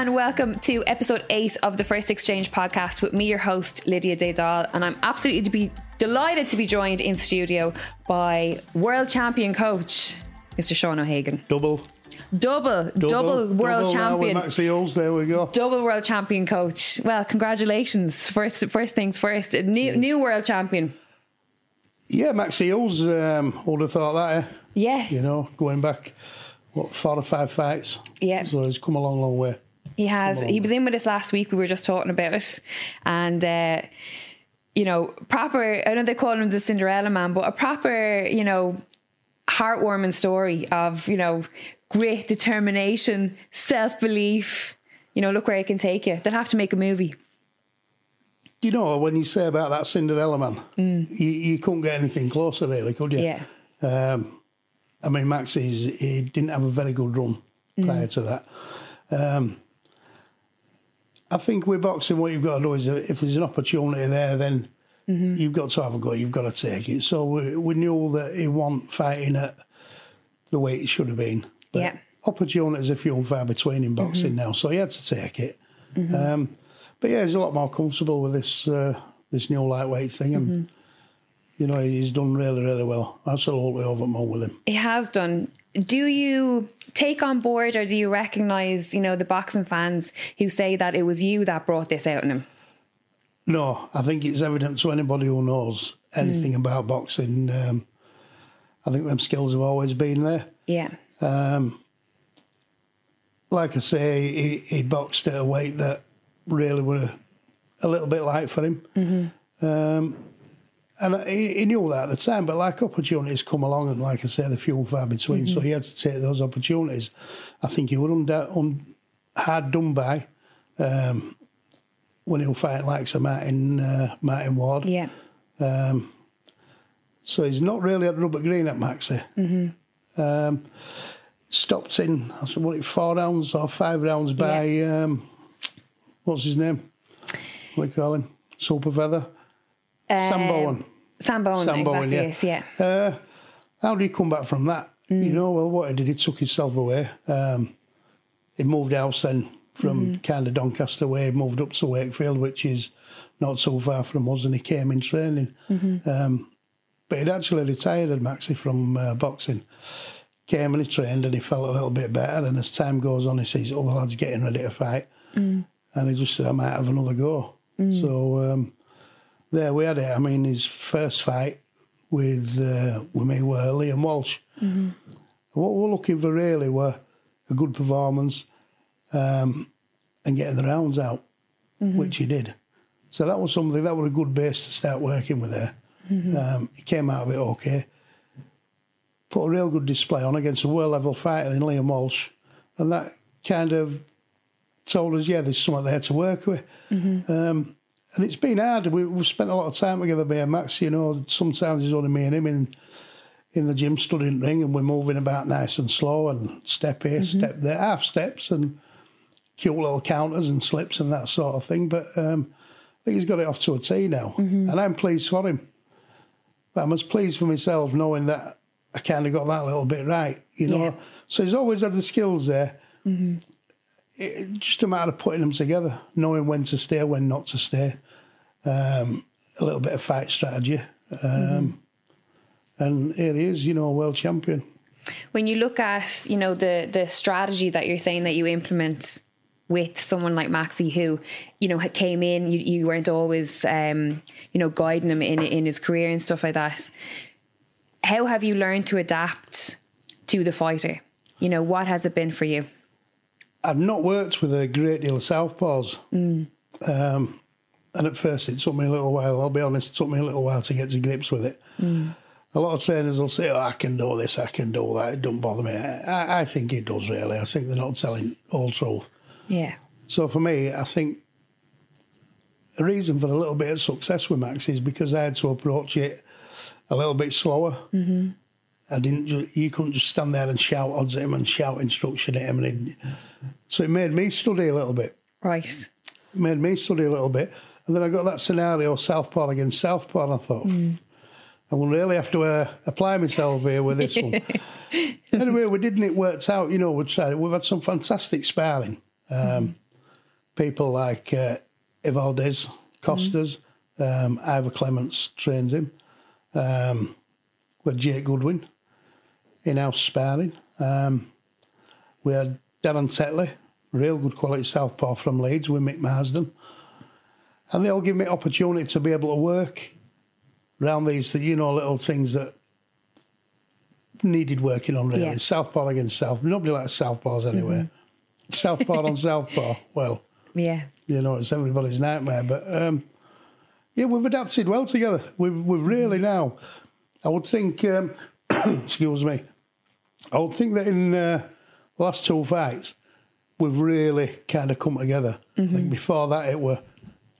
and welcome to episode eight of the First Exchange podcast with me, your host, Lydia Des Dolles. And I'm absolutely to be delighted to be joined in studio by world champion coach, Mr. Sean O'Hagan. Double. Double, double, world double now with champion. Maxi there we go. Double world champion coach. Well, congratulations. First first things first. New new world champion. Yeah, Maxi Hughes, um, would have thought that, eh? Yeah. You know, going back, what, four or five fights? Yeah. So he's come a long, long way. He has. He was in with us last week. We were just talking about it, and uh, you know, proper. I know they call him the Cinderella man, but a proper, you know, heartwarming story of you know grit, determination, self belief. You know, look where it can take you. They'll have to make a movie. You know, when you say about that Cinderella man, you, you couldn't get anything closer, really, could you? Mm. Yeah. Um, I mean, Maxi's, he didn't have a very good run prior to that. Um, I think with boxing, what you've got to do is if there's an opportunity there, then you've got to have a go. You've got to take it. So we, we knew that he wasn't fighting at the way it should have been. But Yeah. opportunities are few and far between in boxing now, so he had to take it. Um, but yeah, he's a lot more comfortable with this uh, this new lightweight thing, and you know he's done really, really well. Absolutely over the moon with him. He has done. Do you take on board, or do you recognise, you know, the boxing fans who say that it was you that brought this out in him? No, I think it's evident to anybody who knows anything about boxing. Um, I think them skills have always been there. Yeah. Um, Like I say, he, he boxed at a weight that really were a little bit light for him. Um, and he, knew that at the time, but like opportunities come along, and like I say, the few and far between. So he had to take those opportunities. I think he was under, un, hard done by um, when he was fighting like Sir Martin, uh, Martin Ward. Yeah. So he's not really at rubber green at Maxi. Mm-hmm. Um, stopped in, I said, what, four rounds or five rounds by, um, what's his name? What do you call him? Super Feather? Sam Bowen. Sam Bowen, Sam exactly. Bowen, yeah. yeah. Uh, how did he come back from that? You know, well, what he did, he took himself away. Um, he moved house then from kind of Doncaster way, he moved up to Wakefield, which is not so far from us, and he came in training. Um, but he'd actually retired, had Maxi, from uh, boxing. Came and he trained and he felt a little bit better. And as time goes on, he sees other lads getting ready to fight. And he just said, I might have another go. So um, there we had it. I mean, his first fight with uh, with me were Liam Walsh. What we were looking for really were a good performance um, and getting the rounds out, which he did. So that was something that was a good base to start working with there. Um, he came out of it okay. Put a real good display on against a world level fighter in Liam Walsh, and that kind of told us, yeah, there's something there to work with. Um, and it's been hard. We, we've spent a lot of time together, me and Max. You know, sometimes it's only me and him in in the gym studying ring, and we're moving about nice and slow, and step here, mm-hmm. step there, half steps, and cute little counters and slips and that sort of thing. But um, I think he's got it off to a T now, mm-hmm. and I'm pleased for him. But I'm as pleased for myself knowing that I kind of got that little bit right. You know, Yeah. so he's always had the skills there. Mm-hmm. It, just a matter of putting them together, knowing when to stay, when not to stay. Um, a little bit of fight strategy. Um, And here he is, you know, a world champion. When you look at, you know, the the strategy that you're saying that you implement with someone like Maxi, who, you know, came in, you, you weren't always, um, you know, guiding him in in his career and stuff like that. How have you learned to adapt to the fighter? You know, what has it been for you? I've not worked with a great deal of southpaws. Um, and at first, it took me a little while. I'll be honest, it took me a little while to get to grips with it. A lot of trainers will say, oh, I can do this, I can do that. It don't bother me. I, I think it does, really. I think they're not telling all truth. Yeah. So for me, I think the reason for a little bit of success with Max is because I had to approach it a little bit slower. Mm-hmm. I didn't. You couldn't just stand there and shout odds at him and shout instruction at him, and so it made me study a little bit. Right. Made me study a little bit, and then I got that scenario Southpaw against Southpaw, and I thought. I will really have to uh, apply myself here with this one. anyway, we did, and it worked out. You know, we tried it. We've had some fantastic sparring. Um, people like uh, Evaldez Costas, um, Ivor Clements trains him. Um, with Jake Goodwin in house sparring. Um, we had Darren Tetley, real good quality southpaw from Leeds with Mick Marsden. And they all give me opportunity to be able to work around these, you know, little things that needed working on really. Yeah. Southpaw against south. Nobody likes southpaws anyway. Southpaw on southpaw. Well, Yeah. you know, it's everybody's nightmare. But um, yeah, we've adapted well together. We've, we've really now, I would think, um, excuse me, I would think that in uh, last two fights, we've really kind of come together. I think mm-hmm. before that it were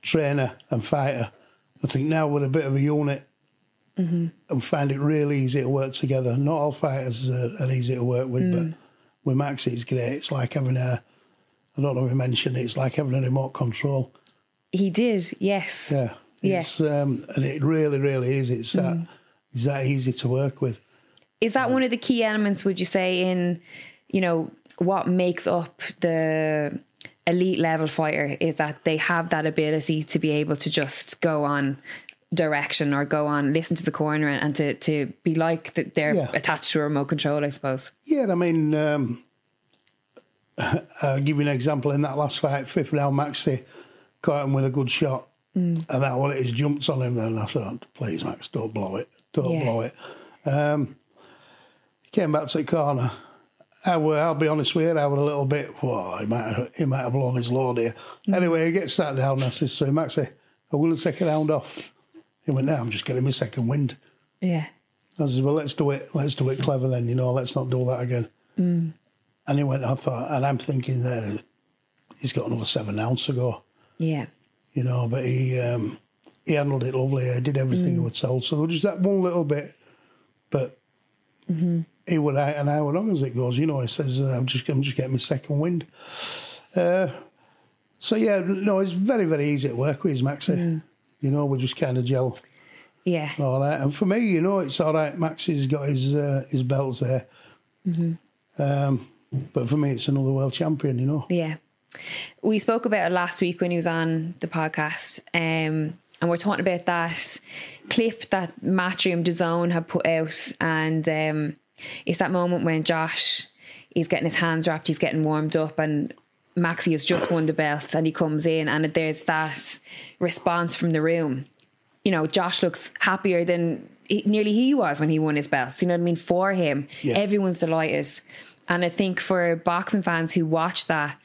trainer and fighter. I think now we're a bit of a unit mm-hmm. and find it really easy to work together. Not all fighters are, uh, are easy to work with, but mm. with Max it's great. It's like having a, I don't know if I mentioned it, it's like having a remote control. He did, yes. Yeah. Yeah. Um, and it really, really is. It's that, mm-hmm. it's that easy to work with. Is that one of the key elements, would you say, in, you know, what makes up the elite level fighter is that they have that ability to be able to just go on direction or go on, listen to the corner and, and to, to be like that they're Yeah. attached to a remote control, I suppose. Yeah, I mean, um, I'll give you an example. In that last fight, fifth round, Maxi caught him with a good shot. And that one, it is jumps on him then. I thought, please, Max, don't blow it. Don't Yeah. blow it. Um, came back to the corner. Uh, I were, I'll be honest with you, I was a little bit, well, he might, have, he might have blown his load here. Mm. Anyway, he gets sat down and I says to him, Maxi, I'm going to take a round off. He went, no, I'm just getting my second wind. Yeah. I said, well, let's do it. Let's do it mm. clever then, you know, let's not do that again. Mm. And he went, I thought, and I'm thinking there, he's got another seven ounce to go, Yeah. you know, but he um, he handled it lovely. He did everything he was told. So there was just that one little bit, but mm-hmm. He would out an hour long as it goes, you know, he says, uh, I'm just I'm just getting my second wind. Uh, so yeah, no, it's very, very easy to work with, Maxi. You know, we just kind of gel. Yeah. All right, and for me, you know, it's all right. Max's got his uh, his belts there, um, but for me, it's another world champion. You know, Yeah. We spoke about it last week when he was on the podcast. Um, and we're talking about that clip that Matchroom DAZN had put out. And um, it's that moment when Josh is getting his hands wrapped, he's getting warmed up, and Maxi has just won the belt and he comes in, and there's that response from the room. You know, Josh looks happier than he, nearly he was when he won his belts. You know what I mean? For him, Yeah. everyone's delighted. And I think for boxing fans who watch that,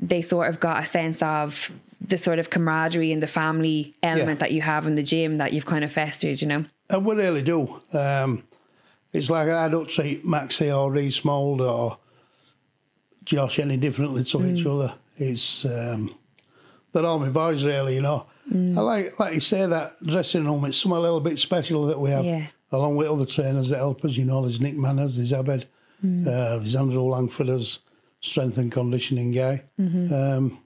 they sort of got a sense of the sort of camaraderie and the family element Yeah. that you have in the gym that you've kind of festered, you know? and we really do. Um, it's like I don't treat Maxi or Reece Mould or Josh any differently to each other. It's um, they're all my boys, really. You know, I like like you say that dressing room. It's something a little bit special that we have, Yeah. along with other trainers that help us. You know, there's Nick Manners, there's Abed, uh, there's Andrew Langford as strength and conditioning guy. Um,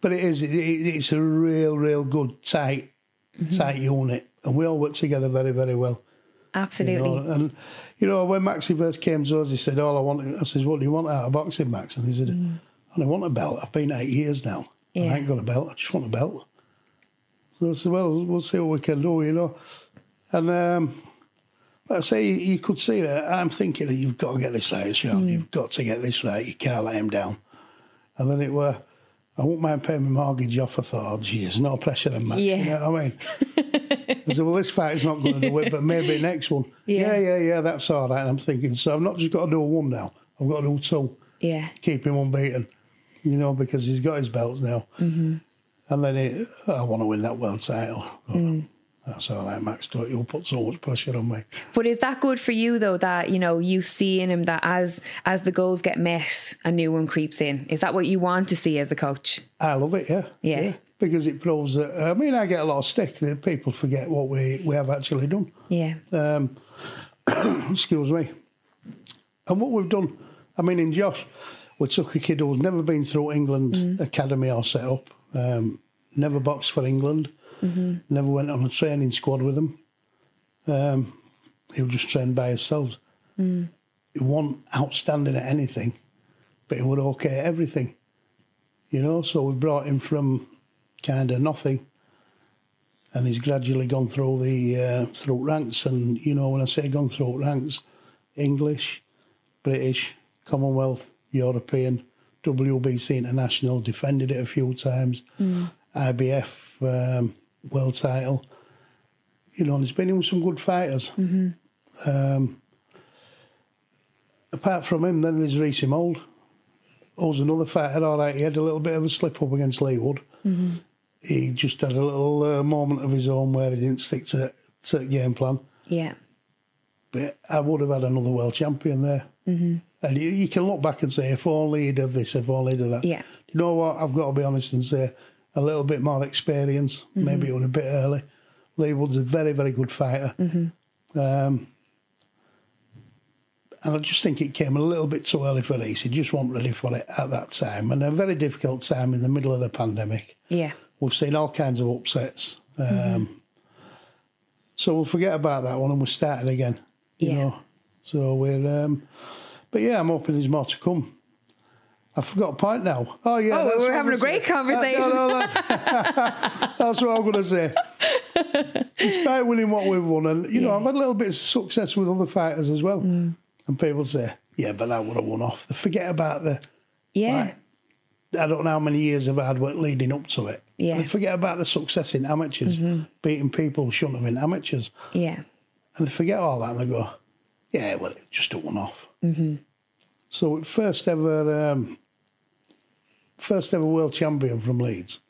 but it is it, it's a real, real good tight, tight unit, and we all work together very, very well. You Absolutely. know, and you know, when Maxi first came to us, he said, "All I want," I said, "What do you want out of boxing, Max?" And he said, "I don't want a belt. I've been eight years now. Yeah. I ain't got a belt. I just want a belt." So I said, "Well, we'll see what we can do," you know. And um, I say, you could see that. And I'm thinking, "You've got to get this right, Sean. You've got to get this right. You can't let him down." And then it were. I won't mind paying my mortgage off. I thought, oh, geez, no pressure then, Max. Yeah. You know what I mean? I said, well, this fight's not going to do it, but maybe next one. Yeah. Yeah, yeah, yeah, that's all right. And I'm thinking, so I've not just got to do one now. I've got to do two. Yeah. Keep him unbeaten, you know, because he's got his belts now. Mm-hmm. And then it, I want to win that world title. Oh, That's all right, Max. Don't you put so much pressure on me. But is that good for you though? That you know you see in him that as as the goals get met, a new one creeps in. Is that what you want to see as a coach? I love it, yeah. Yeah. Because it proves that, I mean, I get a lot of stick that people forget what we, we have actually done. Yeah. um, excuse me. And what we've done, I mean, in Josh, we took a kid who's never been through England academy or set up, um, never boxed for England, never went on a training squad with them. Um, he was just trained by himself. He wasn't outstanding at anything, but he was okay at everything. You know, so we brought him from kind of nothing, and he's gradually gone through the uh, through ranks. And you know, when I say gone through ranks, English, British, Commonwealth, European, WBC International, defended it a few times, IBF um, world title. You know, and he's been in with some good fighters. Um, apart from him, then there's Reece Mould. Who's another fighter, all right. He had a little bit of a slip up against Leigh Wood. He just had a little uh, moment of his own where he didn't stick to, to the game plan. Yeah. But I would have had another world champion there. Mm-hmm. And you, you can look back and say, if only he'd have this, if only he'd have that. Yeah. You know what? I've got to be honest and say, a little bit more experience. Maybe it was a bit early. Leigh Wood's a very, very good fighter. Um, and I just think it came a little bit too early for Reece. He just wasn't ready for it at that time. And a very difficult time in the middle of the pandemic. Yeah. We've seen all kinds of upsets. Um, So we'll forget about that one and we're starting again. You Yeah. know. So we're um, but yeah, I'm hoping there's more to come. I forgot a point now. Oh yeah. Oh, we're having I'm a great say. conversation. No, no, that's, that's what I'm going to say. Despite winning what we've won, and you know, I've had a little bit of success with other fighters as well. Mm. And people say, "Yeah, but that would have won off." They forget about the Yeah. Right. I don't know how many years of hard work leading up to it. Yeah. Mm-hmm. They forget about the success in amateurs, beating people who shouldn't have been amateurs. Yeah. And they forget all that and they go, yeah, well, it just a one off. Mm-hmm. So, first ever, um, first ever world champion from Leeds.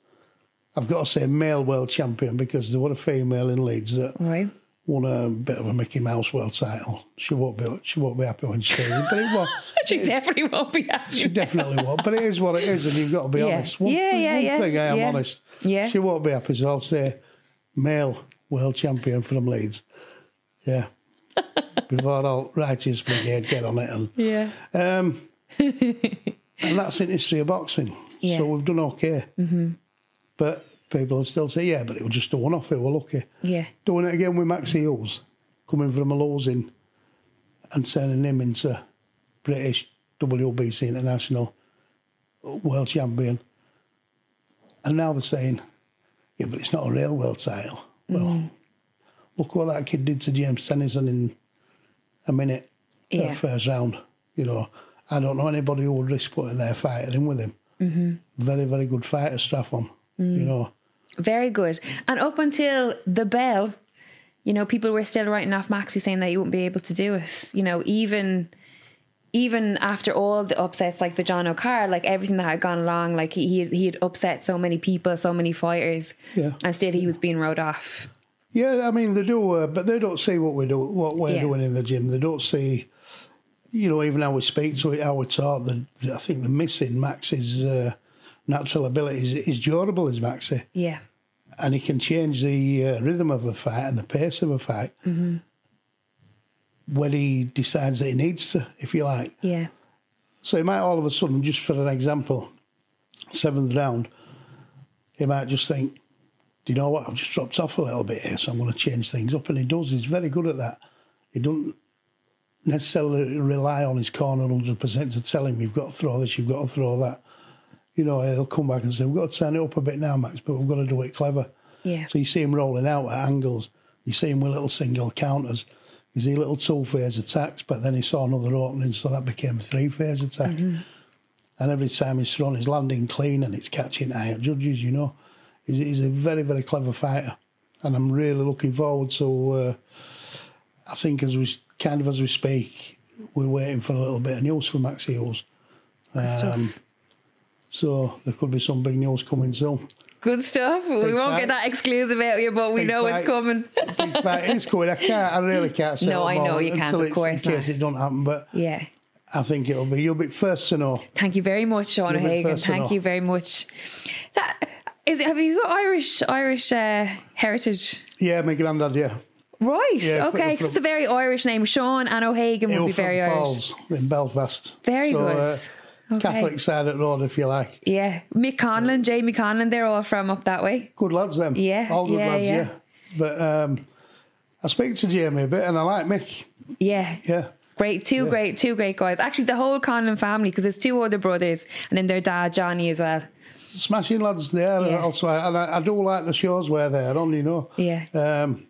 I've got to say male world champion because there was a female in Leeds that Right. Won a bit of a Mickey Mouse world title. She won't be, she won't be happy when she sees it, but it was. She definitely won't be happy. She definitely won't, but it is what it is, and you've got to be Yeah. honest. One, Yeah, yeah, one yeah, thing I am yeah. honest. Yeah. She won't be happy, so I'll say male world champion from Leeds. Yeah. Before I'll all righteous brigade get on it, and Yeah. um, and that's in history of boxing. Yeah. So we've done okay. Mm-hmm. But people will still say, yeah, but it was just a one off. It were lucky. Yeah. Doing it again with Maxi Hughes, coming from a losing and sending him into British WBC International World Champion. And now they're saying, yeah, but it's not a real world title. Well, mm. look what that kid did to James Tennyson in a minute, uh, Yeah. that first round. You know, I don't know anybody who would risk putting their fighter in with him. Mm-hmm. Very, very good fighter, Straffon. You mm. know, Very good. And up until the bell, you know, people were still writing off Maxi saying that you wouldn't be able to do it. You know, even even after all the upsets like the Jono Carroll, like everything that had gone along, like he he had, he upset so many people, so many fighters, Yeah. and still he was being wrote off. Yeah, I mean they do, uh, but they don't see what we do, what we're Yeah. doing in the gym. They don't see, you know, even how we speak to it, how we talk. The, the- I think the missing Max's uh, natural ability is, is durable as Maxi, Yeah, and he can change the uh, rhythm of a fight and the pace of a fight when he decides that he needs to, if you like. yeah, So he might all of a sudden, just for an example, seventh round, he might just think, do you know what? I've just dropped off a little bit here, so I'm going to change things up. And he does. He's very good at that. He doesn't necessarily rely on his corner 100% to tell him, you've got to throw this, you've got to throw that. You know, he'll come back and say, we've got to turn it up a bit now, Max, but we've got to do it clever. yeah, So you see him rolling out at angles. You see him with little single counters. You see little two phase attacks, but then he saw another opening, so that became a three phase attack. And every time he's thrown, he's landing clean and it's catching eye at judges, you know. He's, he's a very, very clever fighter. And I'm really looking forward to, uh, I think as we kind of as we speak, we're waiting for a little bit of news from Max Hughes. stuff. Um, so there could be some big news coming soon. good stuff. we won't fight. get that exclusive out of you, but we Big know it's coming. big fight is coming. I can't. I really can't say. No, I know you can't, of course In case not. it don't happen, but yeah. I think it'll be. You'll be first to know. Thank you very much, Sean O'Hagan. Thank you very much. That is. Have you got Irish Irish uh, heritage? Yeah, my granddad. Yeah, Right. Yeah, okay. from- it's a very Irish name. Sean and O'Hagan would be very Irish. In Belfast. Very So, good. uh, okay. Catholic side of the road, if you like. Yeah. Mick Conlan, Jamie Conlan, they're all from up that way. Good lads, them. Yeah, all good yeah, lads. yeah. Yeah. But um, I speak to Jamie a bit, and I like Mick. Yeah. Yeah. Great, two great, two great guys. Actually, the whole Conlan family, because there's two other brothers, and then their dad Johnny as well. smashing lads there. Yeah. Also, and I, I do like the shows where they're on. You know, Yeah. um,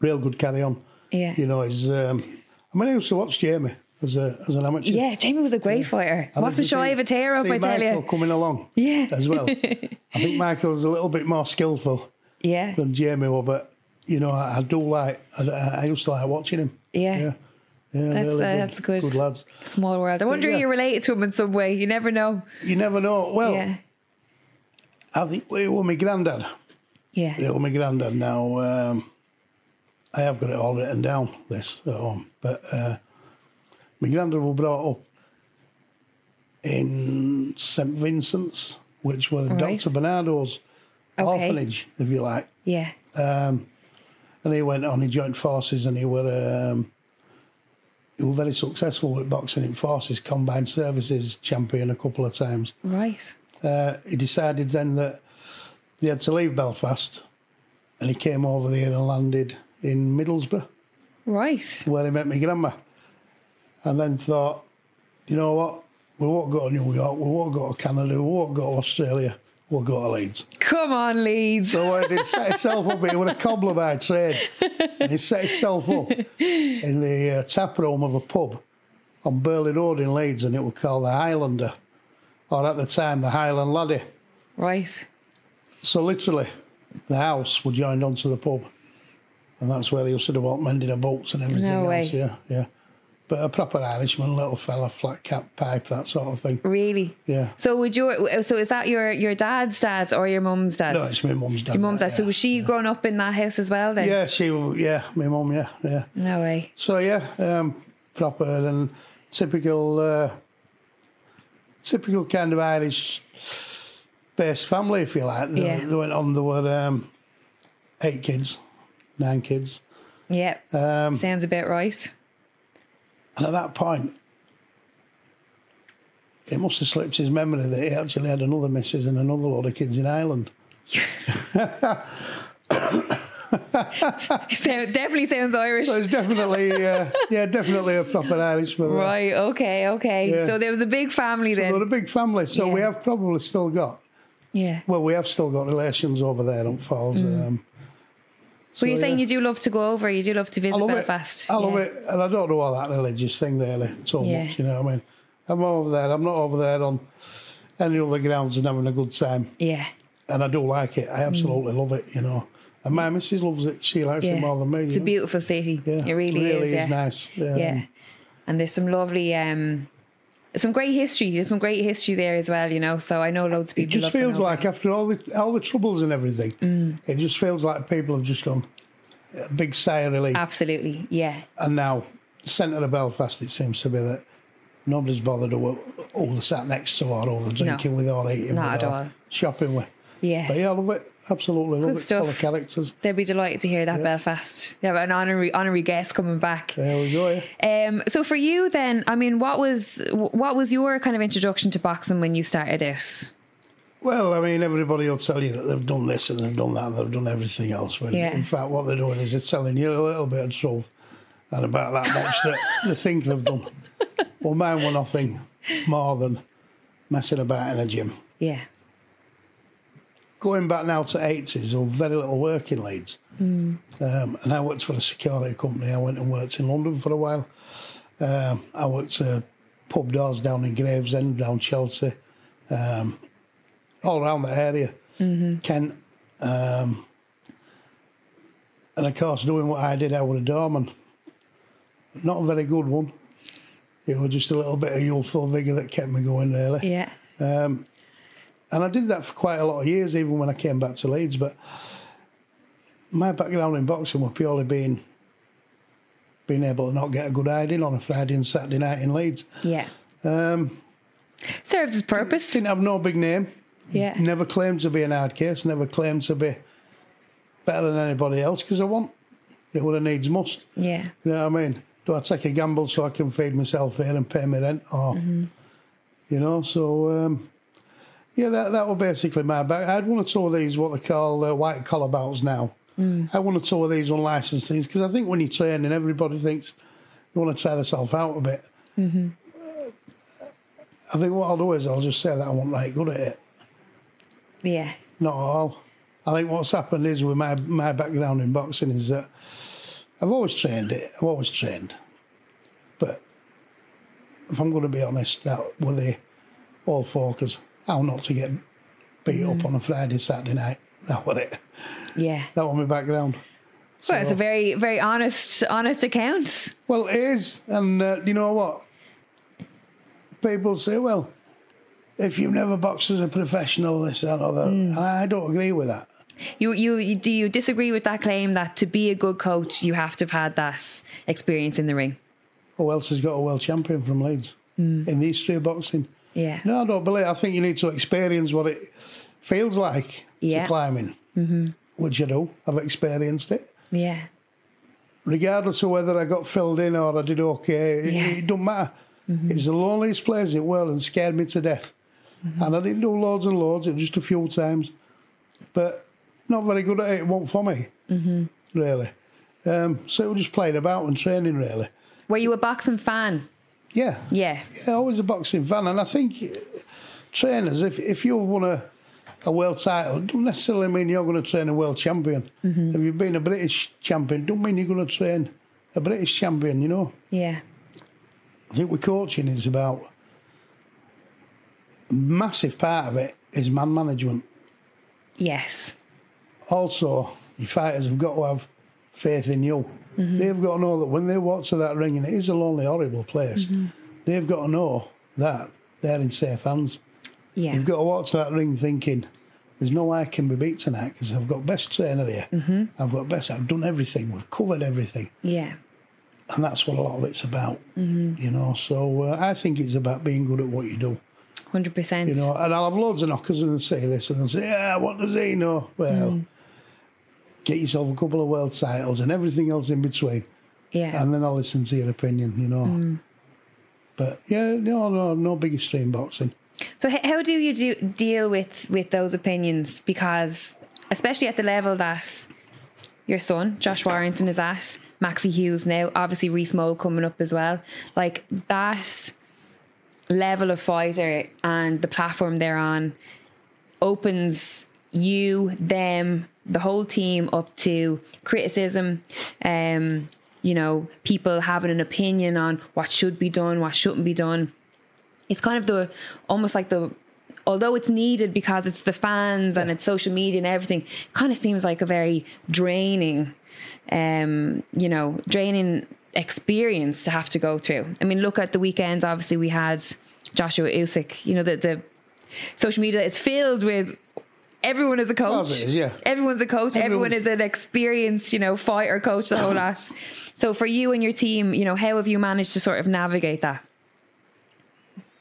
real good carry on. Yeah. You know, he's. Um, I mean, I used to watch Jamie as a as an amateur. Yeah, Jamie was a great fighter. And What's you shy of a tear up, I tell Michael you. coming along. Yeah. As well. I think Michael's a little bit more skillful Yeah. than Jamie was, but you know, I, I do like. I, I used to like watching him. Yeah. Yeah. Yeah, That's, really uh, good, that's good. Good lads. Small world. I wonder yeah. if you're related to him in some way. You never know. You never know. Well, yeah. I think it was my granddad. Yeah. It was my granddad. Now, um, I have got it all written down, this at home. But uh, my granddad was brought up in St Vincent's, which was Right. Dr. Barnardo's Okay. orphanage, if you like. Yeah. Um, and he went on, he joined forces and he were, um, he was very successful with boxing in forces, combined services champion a couple of times. Right. Uh, he decided then that he had to leave Belfast and he came over here and landed in Middlesbrough Right. where he met my grandma and then thought, you know what, we won't go to New York, we won't go to Canada, we won't go to Australia, we'll go to Leeds. Come on, Leeds. So he set himself up, he was a cobbler by trade, and he set himself up in the uh, tap room of a pub on Burley Road in Leeds, and it was called the Highlander, or at the time, the Highland Laddie. Right. So literally, the house was joined onto the pub, and that's where he used to do all mending of boats and everything No else. way. Yeah, yeah. But a proper Irishman, little fella, flat cap pipe, that sort of thing. Really. Yeah. So would you? so is that your your dad's dad or your mum's dad? No, it's my mum's dad. your mum's dad. So was she grown up in that house as well then? Yeah, she. Yeah, my mum. Yeah, yeah. No way. So yeah, um, proper and typical, uh, typical kind of Irish based family, if you like. They, Yeah. they went on. There were um, eight kids, nine kids, Yeah. um, Sounds a bit right. And at that point, it must have slipped his memory that he actually had another missus and another load of kids in Ireland. So definitely sounds Irish. So it's definitely, uh, yeah, definitely a proper Irishman. there. Right. Okay. Okay. Yeah. So there was a big family So then. they're a big family. So we have probably still got yeah. Well, we have still got relations over there on Falls. Um, So you're so, saying yeah. you do love to go over. You do love to I visit love Belfast. it. I love yeah. it, and I don't do all that religious thing really so Yeah. much. You know what I mean? I'm over there. I'm not over there on any other grounds and having a good time, Yeah. and I do like it. I absolutely love it. You know, and my missus loves it. She likes Mm. It more than me. It's a know? beautiful city. Yeah, it really, really is. Yeah. nice. Yeah. And there's some lovely, um, some great history. There's some great history there as well. You know, so I know loads of people. It just feels like after all the all the troubles and everything, Mm. it just feels like people have just gone a big sigh of relief. absolutely. Yeah. And now, centre of Belfast, it seems to be that nobody's bothered who, who they sat next to or who they're drinking with or eating Not with or all. shopping with. Yeah. But yeah, I love it. Absolutely love Good it. stuff. Full of characters. They'll be delighted to hear that Belfast. Yeah, but an honorary honorary guest coming back. There we go. Yeah. Um, so for you then, I mean, what was what was your kind of introduction to boxing when you started out? Well, I mean, everybody will tell you that they've done this and they've done that and they've done everything else. When Yeah. in fact, what they're doing is they're telling you a little bit of truth and about that much that they think they've done. Well, mine were nothing more than messing about in a gym. Yeah. Going back now to 80s, there was very little work in Leeds. Um, and I worked for a security company. I went and worked in London for a while. Um, I worked at pub doors down in Gravesend, down Chelsea, um, all around the area, Kent. Um, and of course, doing what I did, I was a doorman. Not a very good one. It was just a little bit of youthful vigour that kept me going, really. Yeah. And I did that for quite a lot of years, even when I came back to Leeds. But my background in boxing was purely being being able to not get a good hiding on a Friday and Saturday night in Leeds. Yeah. Um, Serves its purpose. didn't have no big name. Yeah. Never claimed to be an hard case. Never claimed to be better than anybody else because I want. It would have needs must. Yeah. You know what I mean? Do I take a gamble so I can feed myself here and pay my rent? Or, you know, so, um, yeah, that, that was basically my back. I had one or two of these, what they call uh, white collar belts now. I had one or two of these unlicensed things because I think when you train and everybody thinks you want to try yourself out a bit. I think what I'll do is I'll just say that I wasn't right good at it. Yeah. Not at all. I think what's happened is with my my background in boxing is that I've always trained it. I've always trained, but if I'm going to be honest, that were the all focus how not to get beat up mm. on a Friday Saturday night. That was it. Yeah. That was my background. Well, it's a very, very honest, honest account. Well, it is, and uh, you know what? People say, "Well, if you've never boxed as a professional, this that, or that," mm. and I don't agree with that. You, you, you- do you disagree with that claim that to be a good coach, you have to have had that experience in the ring? Who else has got a world champion from Leeds mm. in the history of boxing? Yeah. No, I don't believe. I think you need to experience what it feels like Yeah. to climbing, mm-hmm. which I do. I've experienced it. Yeah. regardless of whether I got filled in or I did okay, it- Yeah. it, don't matter. It's the loneliest place in the world and scared me to death. And I didn't do loads and loads, it was just a few times. But not very good at it, it wasn't for me, really. Um, so it was just playing about and training, really. Were you a boxing fan? Yeah. Yeah. Yeah, always a boxing fan. And I think uh, trainers, if, if you've won a, a world title, don't necessarily mean you're going to train a world champion. If you've been a British champion, don't mean you're going to train a British champion, you know. Yeah. I think with coaching is about a massive part of it is man management. Yes. Also, your fighters have got to have faith in you. Mm-hmm. They've got to know that when they walk to that ring, and it is a lonely, horrible place, mm-hmm. they've got to know that they're in safe hands. Yeah. You've got to walk to that ring thinking, there's no way I can be beat tonight because I've got best trainer here. Mm-hmm. I've got best, I've done everything, we've covered everything. Yeah. And that's what a lot of it's about, you know. So uh, I think it's about being good at what you do. Hundred percent. You know, and I'll have loads of knockers and say this and they'll say, yeah, what does he know? Well, mm. Get yourself a couple of world titles and everything else in between. Yeah. And then I'll listen to your opinion, you know. Mm. But yeah, no, no, no big extreme boxing. So how do you do, deal with with those opinions? Because especially at the level that your son Josh Warrington is at, Maxi Hughes now, obviously Reece Mould coming up as well. Like that level of fighter and the platform they're on opens you, them, the whole team up to criticism. Um, you know, people having an opinion on what should be done, what shouldn't be done it's kind of the almost like the although it's needed because it's the fans and it's social media and everything kind of seems like a very draining um you know draining experience to have to go through i mean look at the weekends obviously we had joshua usyk you know the the social media is filled with everyone is a coach Well, it is, yeah. everyone's a coach everyone Everyone's- is an experienced you know fighter coach the whole lot so for you and your team you know how have you managed to sort of navigate that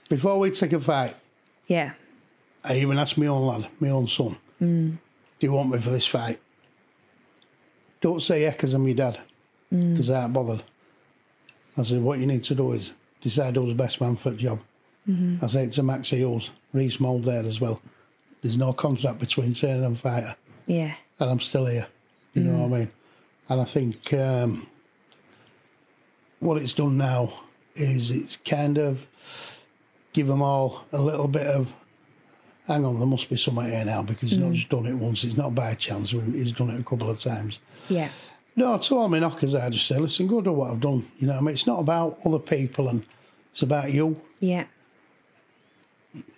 Before we take a fight, yeah I even asked my own lad, my own son, mm. do you want me for this fight? Don't say yeah because I'm your dad, mm. because I ain't bothered. I said, what you need to do is decide who's the best man for the job. Mm-hmm. I said to Max Hughes, Reece Mould there as well. There's no contract between trainer and fighter, yeah and I'm still here. You know what I mean? And I think um, what it's done now is it's kind of give them all a little bit of hang on, there must be something here now because he's not just done it once. It's not by chance. He's done it a couple of times. Yeah. No, to all my knockers, I just say, listen, go do what I've done. You know, what I mean, it's not about other people and it's about you, Yeah.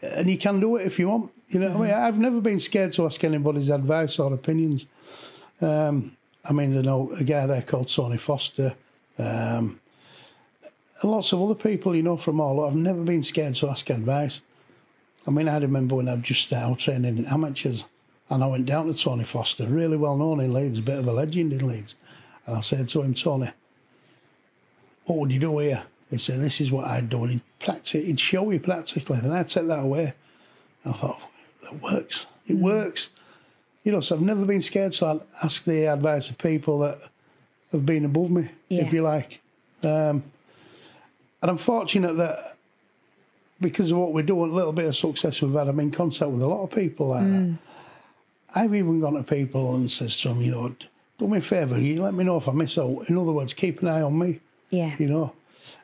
and you can do it if you want. You know, what I mean, I've never been scared to ask anybody's advice or opinions. Um, I mean, I know a guy there called Tony Foster, um, and lots of other people, you know, from all. I've never been scared to ask advice. I mean, I remember when I just started training in amateurs, and I went down to Tony Foster, really well known in Leeds, a bit of a legend in Leeds, and I said to him, Tony, what would you do here? He said, this is what I'd do. And he'd, practice, he'd show you practically. And I'd take that away. And I thought, that works. It works. You know, so I've never been scared to ask the advice of people that have been above me, Yeah. if you like. Um, and I'm fortunate that because of what we're doing, a little bit of success we've had, I'm in contact with a lot of people like that. I've even gone to people and says to them, you know, do me a favour, you let me know if I miss out. In other words, keep an eye on me. Yeah. You know,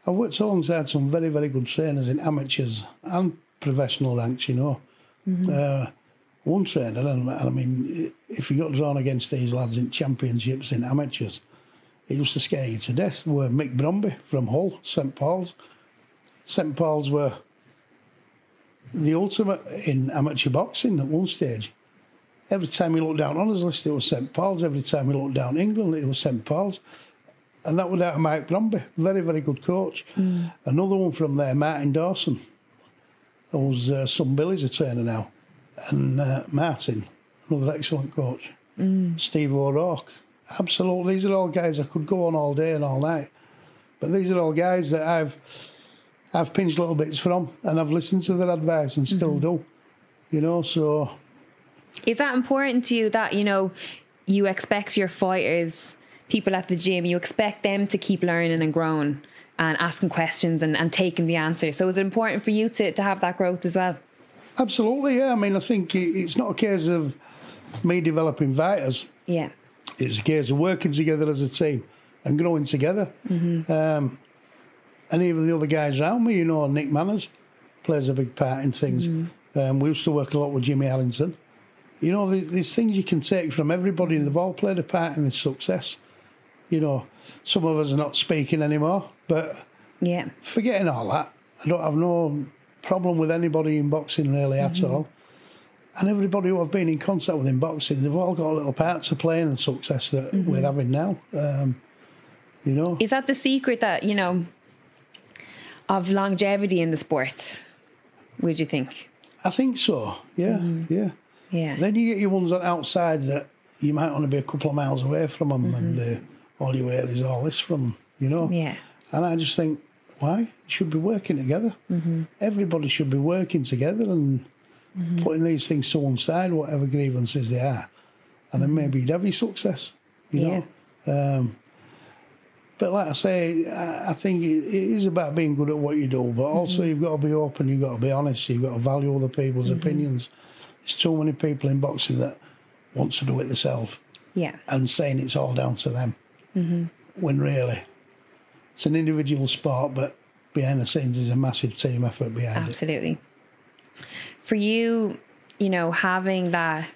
I've worked alongside some very, very good trainers in amateurs and professional ranks, you know. Uh, one trainer, and, I mean, if you got drawn against these lads in championships in amateurs, it used to scare you to death. Were Mick Bromby from Hull, St Paul's. St Paul's were the ultimate in amateur boxing at one stage. Every time you looked down on his list, it was St Paul's. Every time you looked down England, it was St Paul's. And that was out of Mike Bromby, very, very good coach. Mm. Another one from there, Martin Dawson, who's uh, son Billy's a trainer now. And uh, Martin, another excellent coach. Mm. Steve O'Rourke. Absolutely. These are all guys I could go on all day and all night. But these are all guys that I've I've pinched little bits from and I've listened to their advice and still mm-hmm. do. You know, so is that important to you that, you know, you expect your fighters, people at the gym, you expect them to keep learning and growing and asking questions and, and taking the answers. So is it important for you to, to have that growth as well? Absolutely, yeah. I mean, I think it's not a case of me developing fighters. Yeah. It's a case of working together as a team and growing together. Mm-hmm. Um, and even the other guys around me, you know, Nick Manners plays a big part in things. Mm-hmm. Um, we used to work a lot with Jimmy Allington. You know, there's things you can take from everybody, and they've all played a part in the success. You know, some of us are not speaking anymore, but yeah, forgetting all that, I don't have no problem with anybody in boxing really mm-hmm. at all. And everybody who I've been in contact with in boxing, they've all got a little part to play in the success that mm-hmm. we're having now. Um, you know, is that the secret that you know of longevity in the sport? Would you think? I think so. Yeah, mm-hmm. yeah, yeah. Then you get your ones on outside that you might want to be a couple of miles away from them, and uh, all you hear is all this from you know. Yeah. And I just think, why? You should be working together. Mm-hmm. Everybody should be working together and mm-hmm. putting these things to one side, whatever grievances they are, and then mm-hmm. maybe you'd have your success. You yeah. know. Um, but like I say, I think it is about being good at what you do, but also mm-hmm. you've got to be open, you've got to be honest, you've got to value other people's mm-hmm. opinions. There's too many people in boxing that want to do it themselves. Yeah. And saying it's all down to them. Mm-hmm. When really, it's an individual sport, but behind the scenes is a massive team effort behind Absolutely. it. Absolutely. For you, you know, having that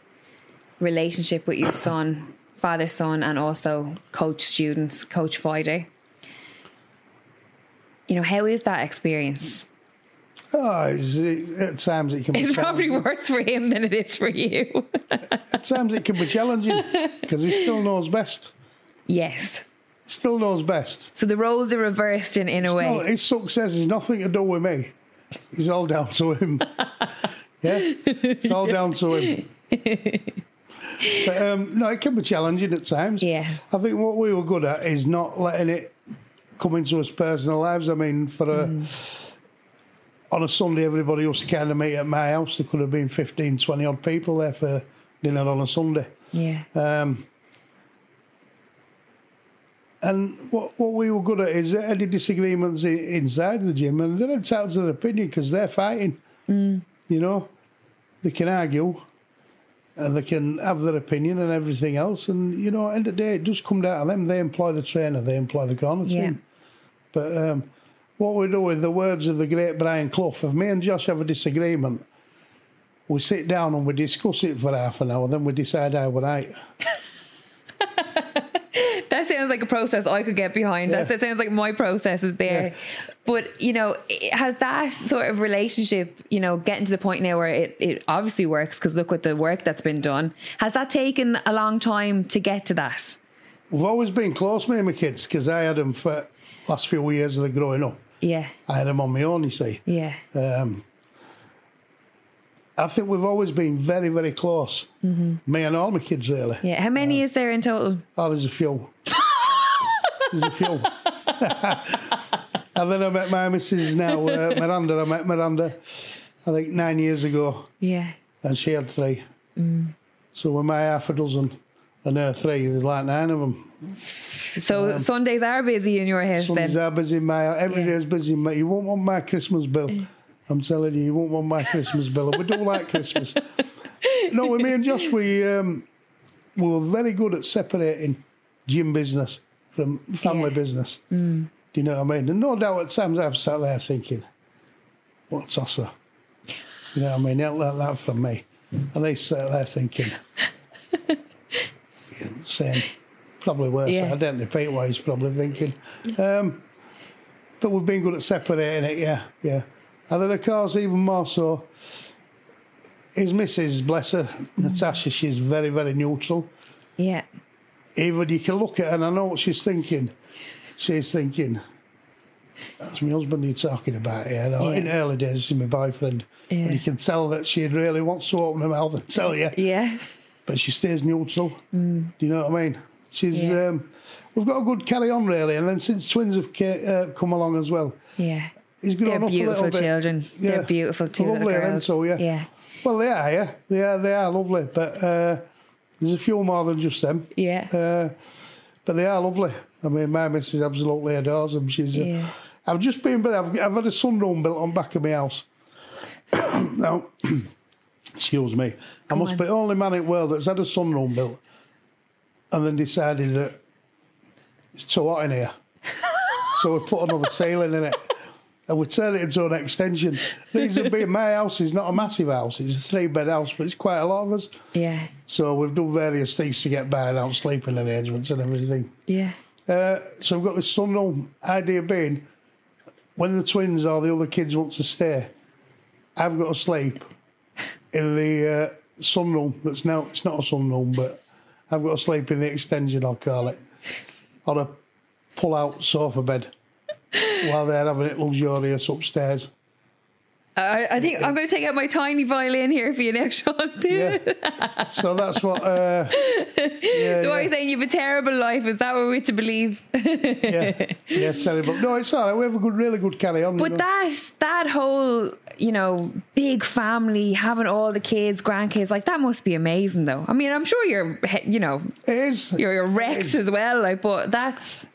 relationship with your son father son and also coach students, coach fighter. You know, how is that experience? Oh, at times it can. Be it's probably worse for him than it is for you. at times it can be challenging because he still knows best. Yes. Still knows best. So the roles are reversed in, in a way. Not, his success has nothing to do with me. It's all down to him. yeah, it's all down to him. But um, no, it can be challenging at times. Yeah. I think what we were good at is not letting it come into us personal lives. I mean, for a. Mm. On a Sunday, everybody used to kind of meet at my house. There could have been 15, 20 odd people there for dinner on a Sunday. Yeah. Um, and what what we were good at is any disagreements inside the gym, and they're entitled to their opinion because they're fighting. Mm. You know, they can argue, and they can have their opinion and everything else. And you know, end of the day, it does come down to them. They employ the trainer, they employ the corner team. Yeah. But um, what we do with the words of the great Brian Clough, if me and Josh have a disagreement, we sit down and we discuss it for half an hour, then we decide how we're right. that sounds like a process I could get behind. Yeah. That sounds like my process is there. Yeah. But, you know, has that sort of relationship, you know, getting to the point now where it, it obviously works because look at the work that's been done. Has that taken a long time to get to that? We've always been close, me and my kids, because I had them for last few years of the growing up. Yeah. I had them on my own, you see. Yeah. Um, I think we've always been very, very close. Mm-hmm. Me and all my kids, really. Yeah. How many uh, is there in total? Oh, there's a few. there's a few. and then I met my missus now, uh, Miranda. I met Miranda, I think, nine years ago. Yeah. And she had three. Mm. So with my half a dozen and her three, there's like nine of them. So um, Sundays are busy in your house Sundays then? are busy. My every yeah. day is busy. You won't want my Christmas bill. I'm telling you, you won't want my Christmas bill. We don't like Christmas. No, with me and Josh, we um, we were very good at separating gym business from family yeah. business. Mm. Do you know what I mean? And no doubt at times I've sat there thinking, what tosser? You know what I mean? Don't learn that from me. And they sat there thinking, saying, probably worse. Yeah. I don't repeat what he's probably thinking. Um, but we've been good at separating it, yeah, yeah. And then, of course, even more so, his missus, bless her, Natasha, she's very, very neutral. Yeah. Even you can look at her and I know what she's thinking. She's thinking, that's my husband you're talking about here. Yeah. In early days, she's my boyfriend. Yeah. And you can tell that she really wants to open her mouth and tell you, Yeah. but she stays neutral. Do you know what I mean? She's. Mm. Yeah. Um, we've got a good carry on, really. And then since twins have ca- uh, come along as well, Yeah. He's grown They're up beautiful children. They're beautiful two Lovely, little girls. so, yeah. Yeah. Well, they are, yeah. They are, they are lovely. But uh, there's a few more than just them. Yeah. Uh, but they are lovely. I mean, my missus absolutely adores them. She's. Uh, Yeah. I've just been, but I've, I've had a sunroom built on back of my house. now, excuse me, I must on. be the only man in the world that's had a sunroom built and then decided that it's too hot in here. so we put another ceiling in it. And we turned it into an extension. Reason being, my house is not a massive house. It's a three bed house, but it's quite a lot of us. Yeah. So we've done various things to get by out sleeping arrangements and everything. Yeah. Uh, so we've got this sunroom idea being when the twins or the other kids want to stay, I've got to sleep in the uh, sunroom that's now, it's not a sunroom, but I've got to sleep in the extension, I'll call it, on a pull out sofa bed while they're having it luxurious upstairs. I, I think I'm going to take out my tiny violin here for you now, Sean. Yeah. so that's what. Uh, yeah, So what are you saying? You have a terrible life? Is that what we're to believe? yeah, yeah, terrible. No, it's all right. We have a good, really good carry on. you But know. that that whole you know big family having all the kids, grandkids, like that must be amazing, though. I mean, I'm sure you're you know it is. you're you're wrecked as well, like, but that's.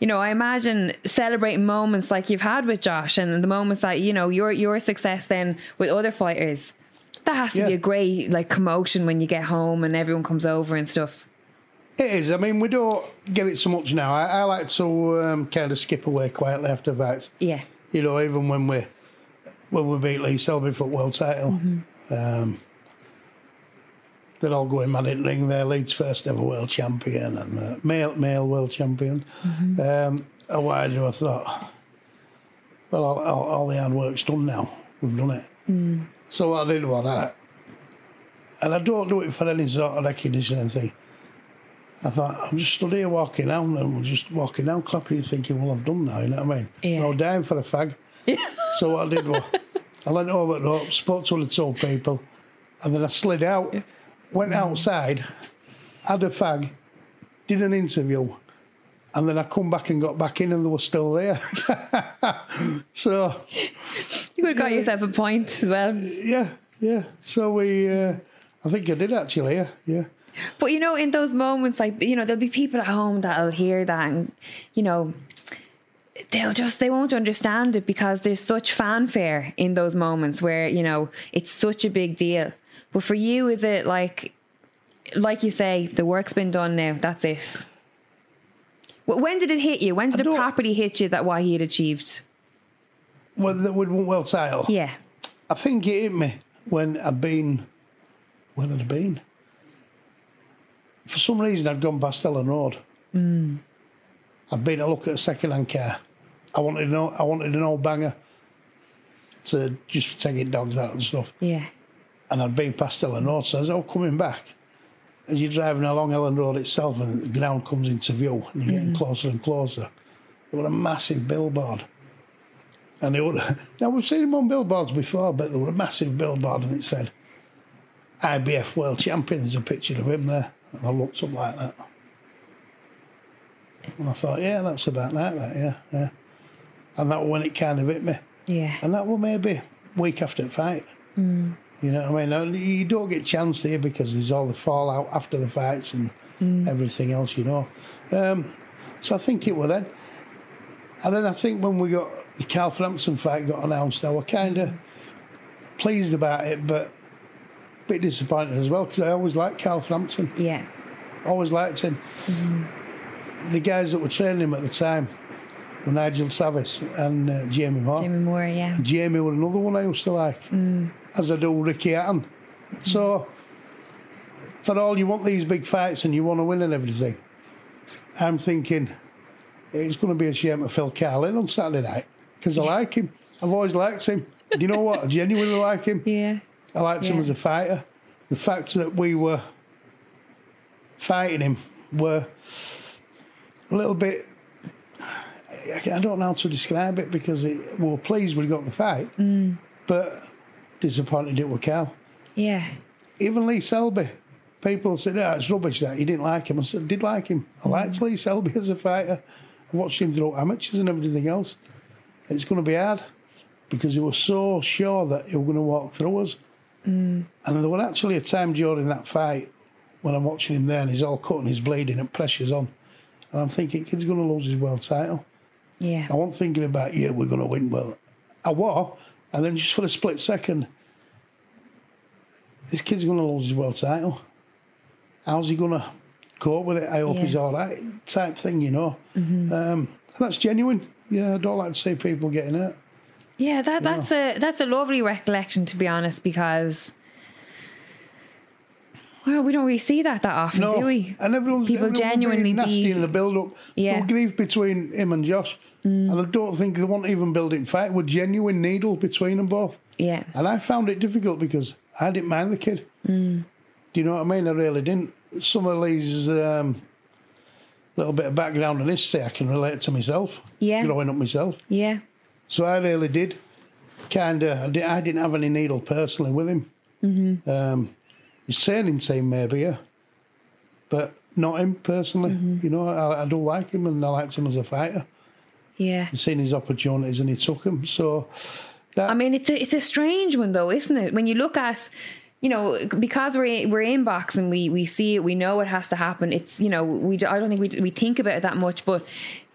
You know, I imagine celebrating moments like you've had with Josh, and the moments that you know your your success then with other fighters. That has to be a great like commotion when you get home and everyone comes over and stuff. It is. I mean, we don't get it so much now. I, I like to um, kind of skip away quietly after fights. Yeah, You know, even when we when we beat Lee Selby for world title, um, they're all going mad in ring. They're Leeds' first ever world champion and uh, male male world champion. Um, and what I I thought, well, all, all, all the hard work's done now. We've done it. So what I did was that, and I don't do it for any sort of recognition or anything. I thought, I'm just stood here walking out and we're just walking out, clapping and thinking, well, I've done now, you know what I mean? Yeah. Was dying for a fag. so what I did was, I went over the rope, spoke to the two people, and then I slid out, went outside, had a fag, did an interview, and then I come back and got back in and they were still there. so, you could have got yourself a point as well. yeah, yeah. So we, uh, I think I did actually, yeah, yeah. But you know, in those moments, like you know, there'll be people at home that'll hear that, and you know, they'll just they won't understand it because there's such fanfare in those moments where you know it's such a big deal. But for you, is it like, like you say, the work's been done now? That's it. Wh- When did it hit you? When did it don't- hit you that what he had achieved? Well, that would world title. Yeah, I think it hit me when I'd been, when I'd been? For some reason, I'd gone past Elland Road. Mm. I'd been to look at a second-hand car. I wanted an old, I wanted an old banger to just for taking dogs out and stuff. yeah, And I'd been past Elland Road, so as I was coming back, as you're driving along Elland Road itself, and the ground comes into view, and you're getting closer and closer. There were a massive billboard. And they were, now we've seen them on billboards before, but there were a massive billboard and it said IBF World Champion. There's a picture of him there. And I looked up like that. And I thought, yeah, that's about like that, yeah, yeah. And that was when it kind of hit me. yeah, And that was maybe week after the fight. Mm. You know what I mean? You don't get chance here because there's all the fallout after the fights and Mm. everything else, you know. Um, so I think it was then. And then I think when we got the Carl Frampton fight got announced, I was kind of pleased about it, but a bit disappointed as well because I always liked Carl Frampton. yeah, Always liked him. The guys that were training him at the time were Nigel Travis and uh, Jamie Moore. Jamie Moore, yeah, Jamie was another one I used to like, as I do Ricky Hatton. So, for all you want these big fights and you want to win and everything, I'm thinking it's going to be a shame to fill Carl in on Saturday night because I like him. I've always liked him. Do you know what? I genuinely like him. Yeah. I liked him as a fighter. The fact that we were fighting him were a little bit. I don't know how to describe it because it, we were pleased we got the fight, Mm. but disappointed it were Cal. Yeah. Even Lee Selby, people said, "Oh, it's rubbish that you didn't like him." I said, "Did like him. I liked mm. Lee Selby as a fighter. I watched him through amateurs and everything else. It's going to be hard because he was so sure that he was going to walk through us." Mm. And there was actually a time during that fight when I'm watching him there and he's all cut and he's bleeding and pressure's on. And I'm thinking, kid's going to lose his world title. Yeah. I wasn't thinking about, yeah, we're going to win. Well, I was. And then just for a split second, this kid's going to lose his world title. How's he going to cope with it? I hope Yeah. Mm-hmm. he's all right, type thing, you know. Um, and that's genuine. Yeah, I don't like to see people getting hurt. Yeah, that that's a that's a lovely recollection to be honest, because well, we don't really see that that often, No, do we? and everyone's People everyone genuinely nasty be- in the build-up. Yeah. So grief between him and Josh, and I don't think they want even building fight with genuine needle between them both. Yeah. And I found it difficult because I didn't mind the kid. Mm. Do you know what I mean? I really didn't. Some of Lee's um, little bit of background and history I can relate to myself. Yeah. Growing up myself. Yeah. So I really did. Kind of, I didn't have any needle personally with him. Mm-hmm. Um, his training team maybe, yeah, but not him personally. Mm-hmm. You know, I, I do like him and I liked him as a fighter. Yeah. He's seen his opportunities and he took them. So that I mean, it's a it's a strange one though, isn't it? When you look at, you know, because we're we're in boxing, we we see it, we know it has to happen. It's you know, we I don't think we we think about it that much, but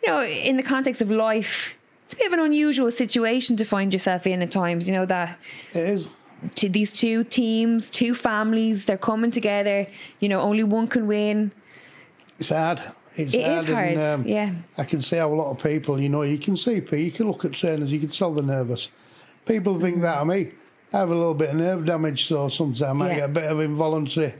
you know, in the context of life, it's a bit of an unusual situation to find yourself in at times. You know that it is. to these two teams, two families, they're coming together. You know, only one can win. It's hard. It's It hard. is hard. and, um, yeah, I can see how a lot of people, you know, you can see people, you can look at trainers, you can tell they're nervous. People think that of me. I have a little bit of nerve damage, so sometimes I might get a bit of involuntary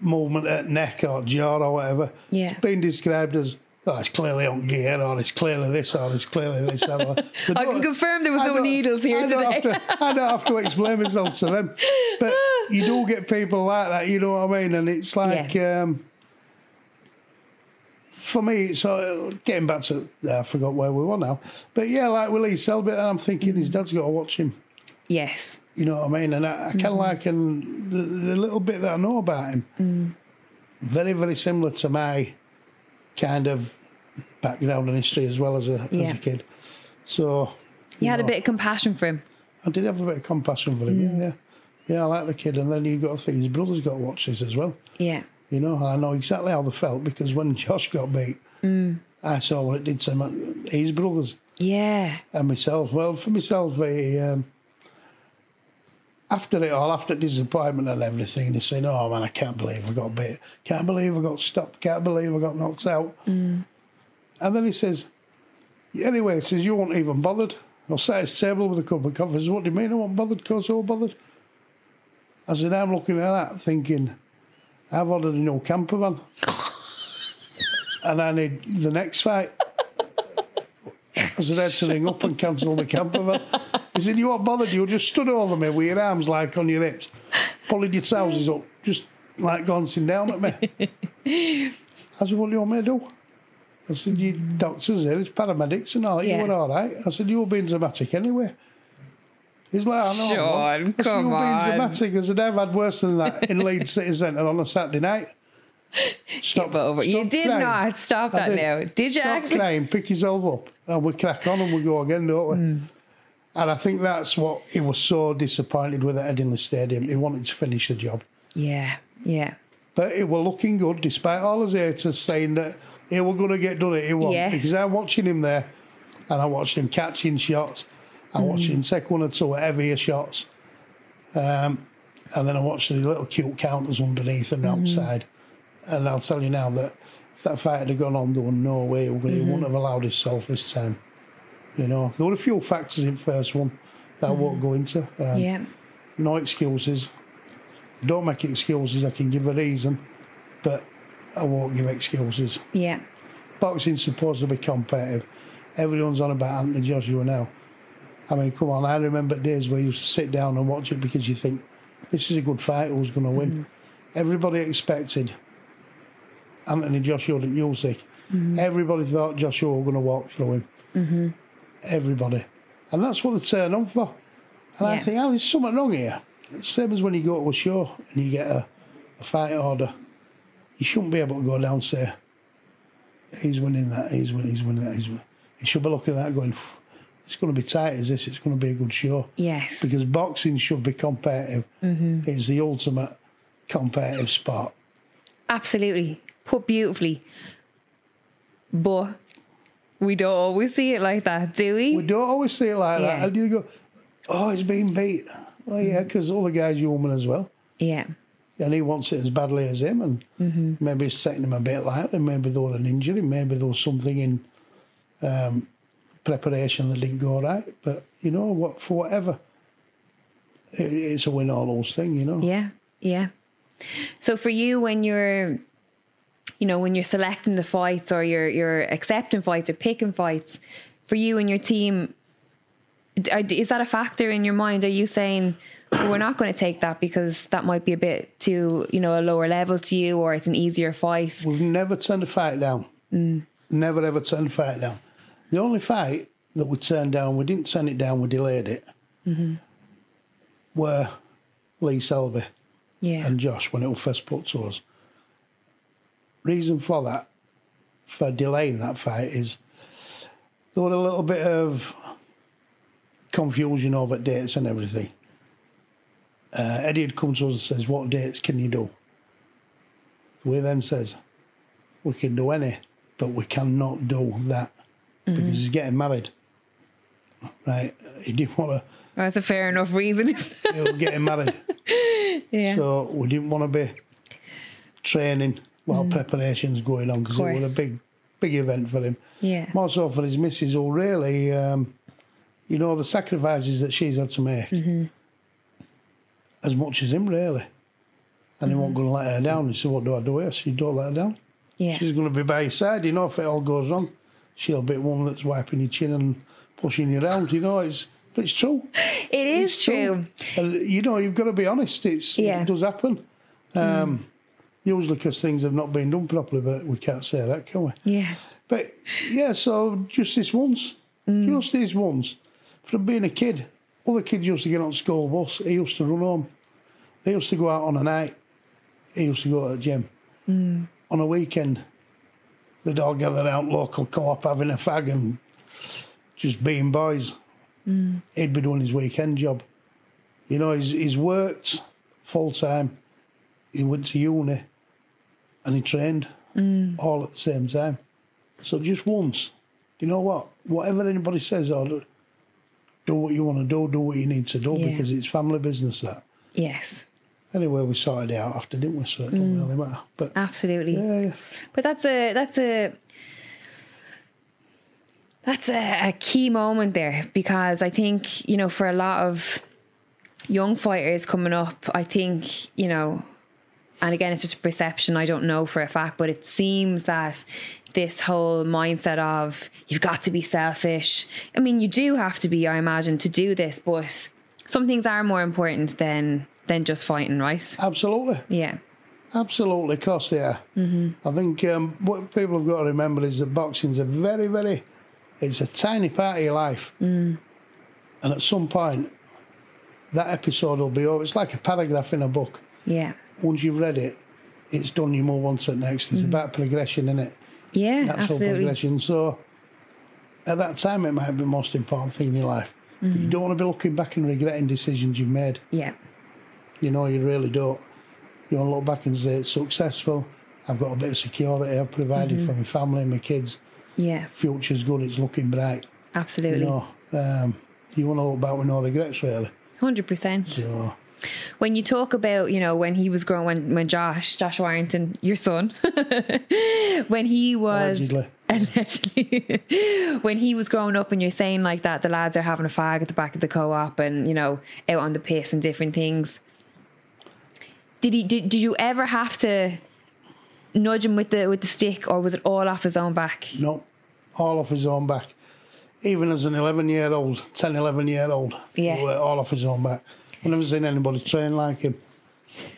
movement at neck or jaw or whatever. Yeah. It's been described as, oh, it's clearly on gear, or it's clearly this, or it's clearly this. or I can confirm there was I no needles here I today. To, I don't have to explain myself to them. But you do get people like that, you know what I mean? And it's like, um, for me, so uh, getting back to, uh, I forgot where we were now. But yeah, like Willie Selby, and I'm thinking his dad's got to watch him. yes, You know what I mean? And I, I kind of mm. like and the, the little bit that I know about him. Mm. Very, very similar to my kind of background and history as well as a, as a kid. So you had a bit of compassion for him. I did have a bit of compassion for him. Yeah, mm. yeah, yeah. I like the kid, and then you've got to think his brother's got to watch this as well. Yeah, You know, I know exactly how they felt because when Josh got beat, mm. I saw what it did to my, his brothers yeah, and myself. Well, for myself, he, um, after it all, after disappointment and everything, he's saying, "Oh man, I can't believe I got beat. Can't believe I got stopped. Can't believe I got knocked out." Mm. And then he says, "Anyway," he says, "You weren't even bothered." I sat at his table with a cup of coffee. I says, "What do you mean I wasn't bothered? Cause I was bothered." I said, "I'm looking at that, thinking." I've ordered a new camper van. and I need the next fight. I said, I had to ring up and cancel the camper van. He said, You weren't bothered, you just stood over me with your arms like on your hips, pulling your trousers up, just like glancing down at me. I said, What do you want me to do? I said, You doctors here, it's paramedics and all that. Yeah. You were all right. I said, You were being dramatic anyway. He's like, I know. Sean, said, come you were being on. dramatic. Said, I've had worse than that in Leeds City Centre on a Saturday night. Stop, Give over. You stop did crying. not. Stop I that now. Did you? Stop crying, pick yourself up, and we crack on and we go again, don't we? Hmm. And I think that's what he was so disappointed with at Headingley Stadium. He wanted to finish the job. Yeah, yeah, But it was looking good despite all his haters saying that he was going to get done it. He won. Yes. Because I'm watching him there and I watched him catching shots. I watched him take one or two heavier shots. Um, and then I watched the little cute counters underneath and outside. And I'll tell you now that if that fight had gone on, there was no way he would- he wouldn't have allowed himself this time. You know, there were a few factors in first one that I won't go into. Um, yeah. no excuses. Don't make excuses. I can give a reason, but I won't give excuses. Yeah. Boxing's supposed to be competitive. Everyone's on about Anthony Joshua now. I mean, come on. I remember days where you used to sit down and watch it because you think this is a good fight. Who's going to win? Mm-hmm. Everybody expected Anthony Joshua at Usyk. Everybody thought Joshua was going to walk through him. Mm-hmm. Everybody, and that's what they turn on for. And I think, oh, there's something wrong here. Same as when you go to a show and you get a, a fight order. You shouldn't be able to go down and say, he's winning that, he's winning, he's winning that, he's winning. You should be looking at that going, it's going to be tight as this, it's going to be a good show. Yes. Because boxing should be competitive. Mm-hmm. It's the ultimate competitive sport. Absolutely. Put beautifully. But we don't always see it like that, do we? We don't always see it like Yeah. that. And you go, oh, he's been beat. Well, yeah, mm-hmm. because all the guy's are human as well. yeah. and he wants it as badly as him, and mm-hmm. maybe it's setting him a bit lightly. Maybe there was an injury, maybe there was something in um, preparation that didn't go right. But you know what? For whatever, it, it's a win or lose thing. You know. Yeah. Yeah. So for you when you're you know, when you're selecting the fights or you're you're accepting fights or picking fights, for you and your team, is that a factor in your mind? Are you saying well, we're not going to take that because that might be a bit too, you know, a lower level to you, or it's an easier fight? We've never turned a fight down. Mm. Never ever turned a fight down. The only fight that we turned down, we didn't turn it down, we delayed it. Were Lee Selby. Yeah, and Josh when it was first put to us. Reason for that, for delaying that fight, is there was a little bit of confusion over dates and everything. Uh, Eddie had come to us and says, "What dates can you do?" We then says, "We can do any, but we cannot do that because he's getting married." Right? He didn't want to. that's a fair enough reason. He was getting married. yeah, So we didn't want to be training while preparations going on because it was Mm. A big, big event for him. yeah, More so for his missus, who really, um, you know, the sacrifices that she's had to make, Mm-hmm. as much as him, really. And he Mm-hmm. wasn't going to let her down. He said, "What do I do here?" She don't let her down. yeah, She's going to be by his side. You know, if it all goes wrong, she'll be one that's wiping your chin and pushing you around. You know, it's but it's true. it is It's true. And, you know, you've got to be honest. It's Yeah. it does happen. Hmm. Um, Usually, because things have not been done properly, but we can't say that, can we? Yeah, But yeah, so just this once, hmm. just this once, from being a kid, other kids used to get on school bus. He used to run home. They used to go out on a night. He used to go to the gym. Hmm. On a weekend, they'd all gather out local co-op having a fag and just being boys. Mm. He'd be doing his weekend job. You know, he's, he's worked full time. He went to uni and he trained mm. all at the same time. So just once, you know what? Whatever anybody says, or do, do what you want to do, do what you need to do, Yeah. because it's family business. That yes, anyway, we sorted it out after, didn't we? So it don't mm. really matter. But absolutely. yeah, yeah. But that's a that's a that's a, a key moment there because I think you know for a lot of young fighters coming up, I think you know, and again it's just a perception. I don't know for a fact, but it seems that this whole mindset of you've got to be selfish. I mean, you do have to be, I imagine, to do this, but some things are more important than than just fighting, right? absolutely, Yeah, absolutely, of course they are. Mm-hmm. I think um, what people have got to remember is that boxing's a very, very, it's a tiny part of your life, and at some point, that episode will be over. It's like a paragraph in a book. yeah, once you've read it, it's done. You move on to the next. It's about progression, in it? yeah, Natural absolutely. progression. So at that time, it might be the most important thing in your life. But you don't want to be looking back and regretting decisions you've made. Yeah, You know, you really don't. You want to look back and say it's successful. I've got a bit of security. I've provided for my family and my kids. yeah, Future's good. It's looking bright. absolutely. You know, um, you want to look back with no regrets, really. Hundred percent. So When you talk about, you know, when he was growing, when, when Josh, Josh Warrington, your son, when he was Allegedly. allegedly, when he was growing up, and you're saying like that, the lads are having a fag at the back of the co-op, and you know, out on the piss and different things. Did he? Did, did you ever have to nudge him with the with the stick, or was it all off his own back? No, all off his own back. Even as an 11 year old, 10, 11 year old, Yeah. all off his own back. I've never seen anybody train like him.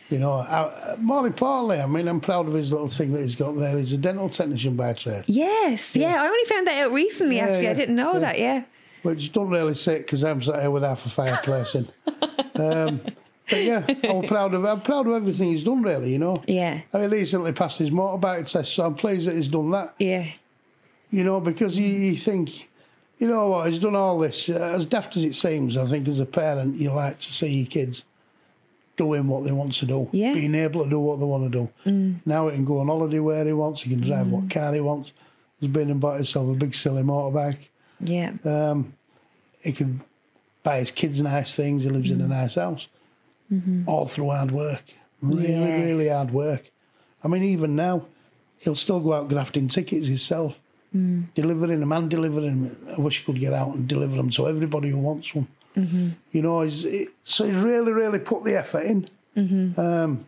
You know, I, more importantly, I mean, I'm proud of his little thing that he's got there. He's a dental technician by trade, Yes, yeah. I only found that out recently. Yeah, actually, I didn't know yeah. that. Yeah, which don't really sit because I'm sat here with half a fireplace in. um, but yeah, I'm proud of I'm proud of everything he's done. Really, you know. yeah, I mean, recently passed his motorbike test, so I'm pleased that he's done that. yeah, You know, because you, you think, you know what, he's done all this. Uh, as daft as it seems, I think as a parent, you like to see your kids doing what they want to do, Yeah. being able to do what they want to do. Now he can go on holiday where he wants, he can drive what car he wants. He's been and bought himself a big silly motorbike. yeah. Um, he can buy his kids nice things. He lives in a nice house. Mm-hmm. All through hard work. Really, Yes. really hard work. I mean, even now, he'll still go out grafting tickets himself, mm. delivering them and delivering them. I wish he could get out and deliver them to everybody who wants one. Mm-hmm. You know, he's, it, so he's really, really put the effort in. Mm-hmm. Um,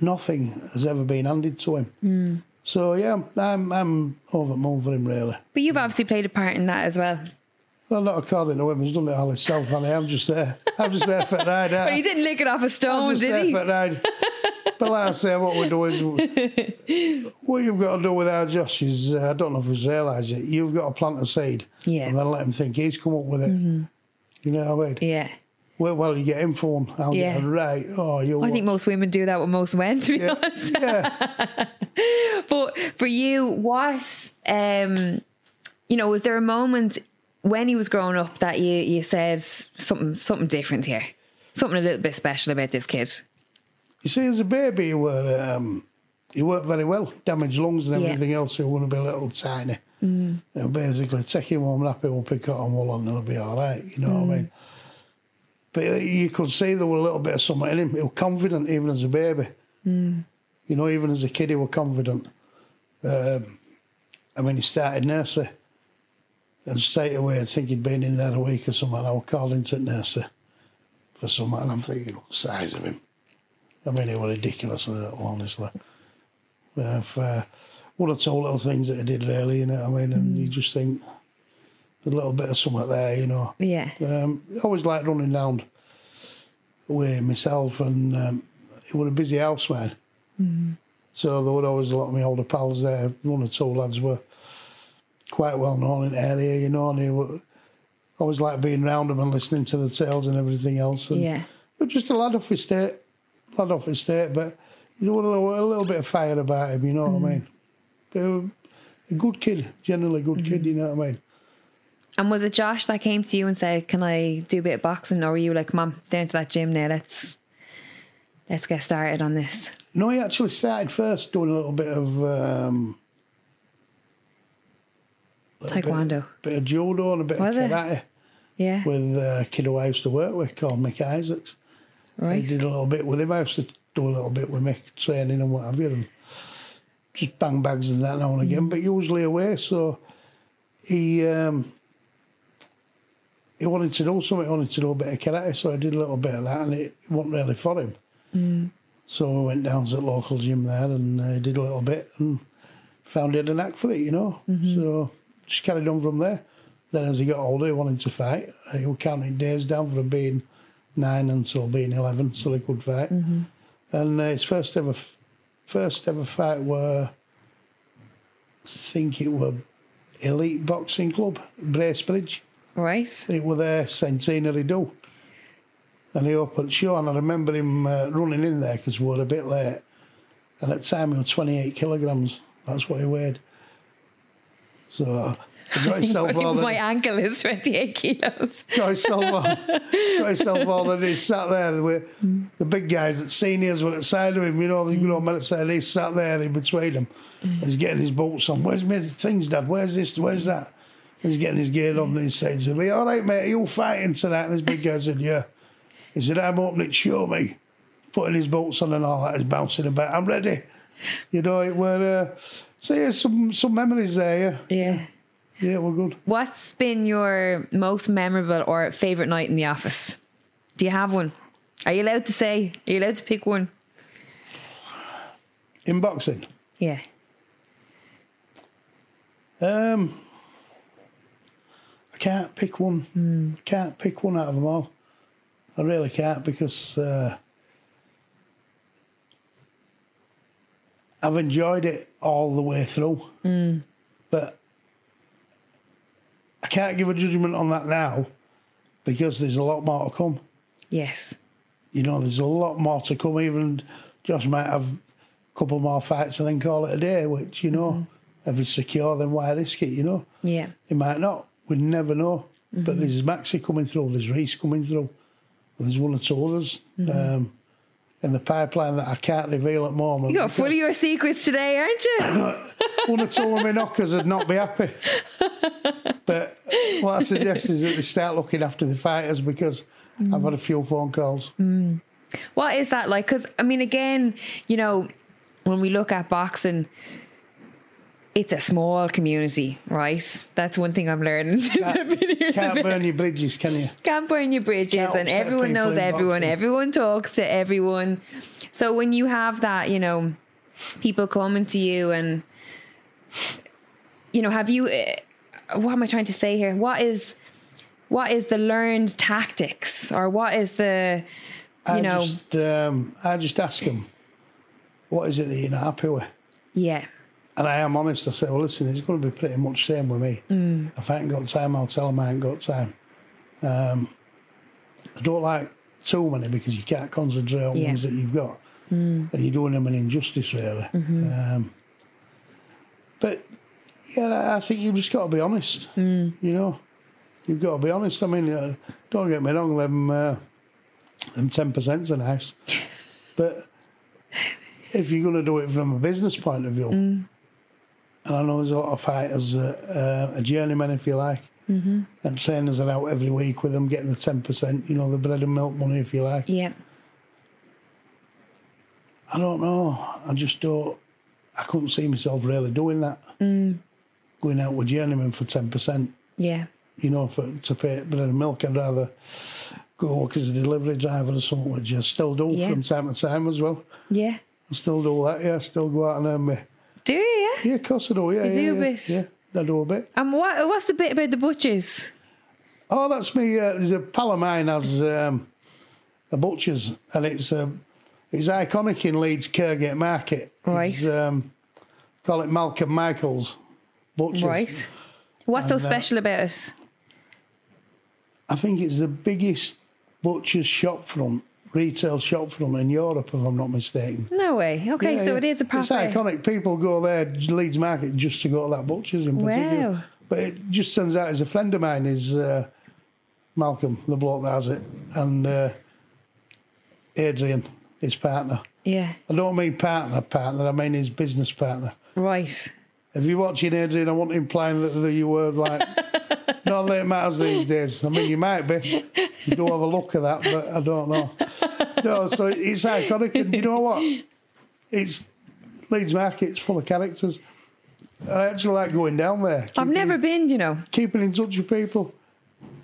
nothing has ever been handed to him. Mm. So yeah, I'm I'm over the moon for him really. But you've obviously played a part in that as well. Well, not according to him. He's done it all himself, honey. I'm just there. I'm just there for the ride. But he didn't lick it off a I'm stone, just did there he? for the ride. But like I say, what we do is what you've got to do with our Josh is uh, I don't know if he's realised it. You've got to plant a seed, Yeah. and then let him think he's come up with it. You know what I mean? Yeah. Well, well, you get him for one. I'll Yeah. get right. Oh, you. I think most women do that with most men, to be yeah, honest. yeah. But for you, what um, you know, was there a moment when he was growing up that you you said something something different here, something a little bit special about this kid? You see, as a baby, he were um, he worked very well. Damaged lungs and Yeah. everything else. He want to be a little tiny. Mm. And basically, take him home, wrap him up in cotton wool, and he'll be all right. You know what I mean? But you could see there were a little bit of something in him. He was confident even as a baby. You know, even as a kid, he was confident. Um, I mean, he started nursery. And straight away, I think he'd been in there a week or something. I was called into nursery for something, and I'm thinking, look, size of him. I mean, he was ridiculous, little, honestly. Uh, for one or two little things that he did, really, you know what I mean? And you just think, a little bit of something there, you know. Yeah. Um, I always liked running down with myself, and um, it was a busy house, man. So there were always a lot of my older pals there. One or two lads were quite well known in the area, you know, and they were always like being round them and listening to the tales and everything else. And Yeah. but just a lad off his state, lad off his state, but there was a little, a little bit of fire about him, you know what I mean? But a good kid, generally good kid, you know what I mean? And was it Josh that came to you and said, "Can I do a bit of boxing?" Or were you like, "Mom, down to that gym now. Let's let's get started on this." No, he actually started first doing a little bit of um, little bit- Taekwondo. bit, of judo and a bit Was of it? karate Yeah. with a kid who I used to work with called Mick Isaacs. I Right. did a little bit with him. I used to do a little bit with Mick, training and what have you, and just bang bags and that now and Mm. again, but usually away. So he um, he wanted to do something. He wanted to do a bit of karate, so I did a little bit of that, and it wasn't really for him. Mm. So we went down to the local gym there and uh, did a little bit and found he had a knack for it, you know. Mm-hmm. So just carried on from there. Then as he got older, he wanted to fight. He was counting days down from being nine until being eleven, so he could fight. Mm-hmm. And uh, his first ever, first ever fight were, I think it were Elite Boxing Club, Bracebridge. Right. It were there centenary do. And he opened show, and I remember him uh, running in there because we were a bit late. And at the time, he was 28 kilograms. That's what he weighed. So uh, I think my ankle is 28 kilos. all, got himself all and he sat there with the big guys, the seniors were at the side of him, you know, the good old men at the side. He sat there in between them. And he's getting his boots on. Where's my things, Dad? Where's this? Where's that? He's getting his gear on and he said to me, All right, mate, are you fighting tonight? And this big guy said, Yeah. He said, I'm opening it, show me. Putting his boots on and all that, he's bouncing about. I'm ready. You know, it were, uh, so yeah, some, some memories there, yeah. Yeah. Yeah, we're good. What's been your most memorable or favorite night in the office? Do you have one? Are you allowed to say? Are you allowed to pick one? In boxing, Yeah. um, I can't pick one. Can't pick one out of them all. I really can't because uh, I've enjoyed it all the way through. But I can't give a judgment on that now because there's a lot more to come. Yes. You know, there's a lot more to come. Even Josh might have a couple more fights and then call it a day, which, you know, mm-hmm. if it's secure, then why risk it, you know? Yeah. He might not. We never know. But mm-hmm. there's Maxi coming through, there's Reece coming through, there's one or two others mm-hmm. um, in the pipeline that I can't reveal at the moment. You got full of your secrets today, aren't you? one or two of my knockers would not be happy. But what I suggest is that they start looking after the fighters because I've had a few phone calls. Hmm. What is that like? Because I mean, again, you know, when we look at boxing, it's a small community, right? That's one thing I'm learning. since I've been here. Can't burn your bridges, can you? Can't burn your bridges, Can't and everyone knows everyone. boxing. Everyone talks to everyone. So when you have that, you know, people coming to you, and you know, have you? Uh, what am I trying to say here? What is what is the learned tactics, or what is the you I know? just, um, I just ask them, what is it that you're not happy with? yeah, And I am honest. I say, well, listen, it's going to be pretty much the same with me. If I ain't got time, I'll tell them I ain't got time. Um, I don't like too many because you can't concentrate on Yeah. ones that you've got. And you're doing them an injustice, really. Um, but, yeah, I- think you've just got to be honest. You know, you've got to be honest. I mean, uh, don't get me wrong, them, uh, them 10% are nice. but if you're going to do it from a business point of view, and I know there's a lot of fighters, uh, uh, a journeyman, if you like, mm-hmm. and trainers are out every week with them getting the 10%, you know, the bread and milk money, if you like. yeah, I don't know. I just don't, I couldn't see myself really doing that. Going out with journeyman for 10%, yeah, you know, for to pay bread and milk. I'd rather go work as a delivery driver or something, which I still do Yeah. from time to time as well. yeah. I still do that, yeah. I still go out and earn me. Do you? Yeah. Yeah, of course I do, yeah. You yeah, do a yeah, bit. Yeah, I do a bit. And what what's the bit about the butchers? Oh, that's me. Uh, there's a pal of mine has um, a butcher's, and it's um, it's iconic in Leeds Kirkgate Market. Right. Um, call it Malcolm Michaels Butchers. Right. What's so And, uh, special about it? I think it's the biggest butcher's shop front, retail shop front in Europe, if I'm not mistaken. No way. Okay, Yeah, so yeah. it is a proper. It's iconic. People go there, Leeds Market, just to go to that butcher's in particular. Wow. But it just turns out, as a friend of mine is uh, Malcolm, the bloke that has it, and uh, Adrian, his partner. Yeah. I don't mean partner, partner. I mean his business partner. Right. If you're watching Adrian, I want implying that, that you were like, not that it matters these days. I mean, you might be. You don't have a look at that, but I don't know. No, so it's iconic, and you know what? It's Leeds Market's full of characters. I actually like going down there. I've never been, you know. keeping in touch with people.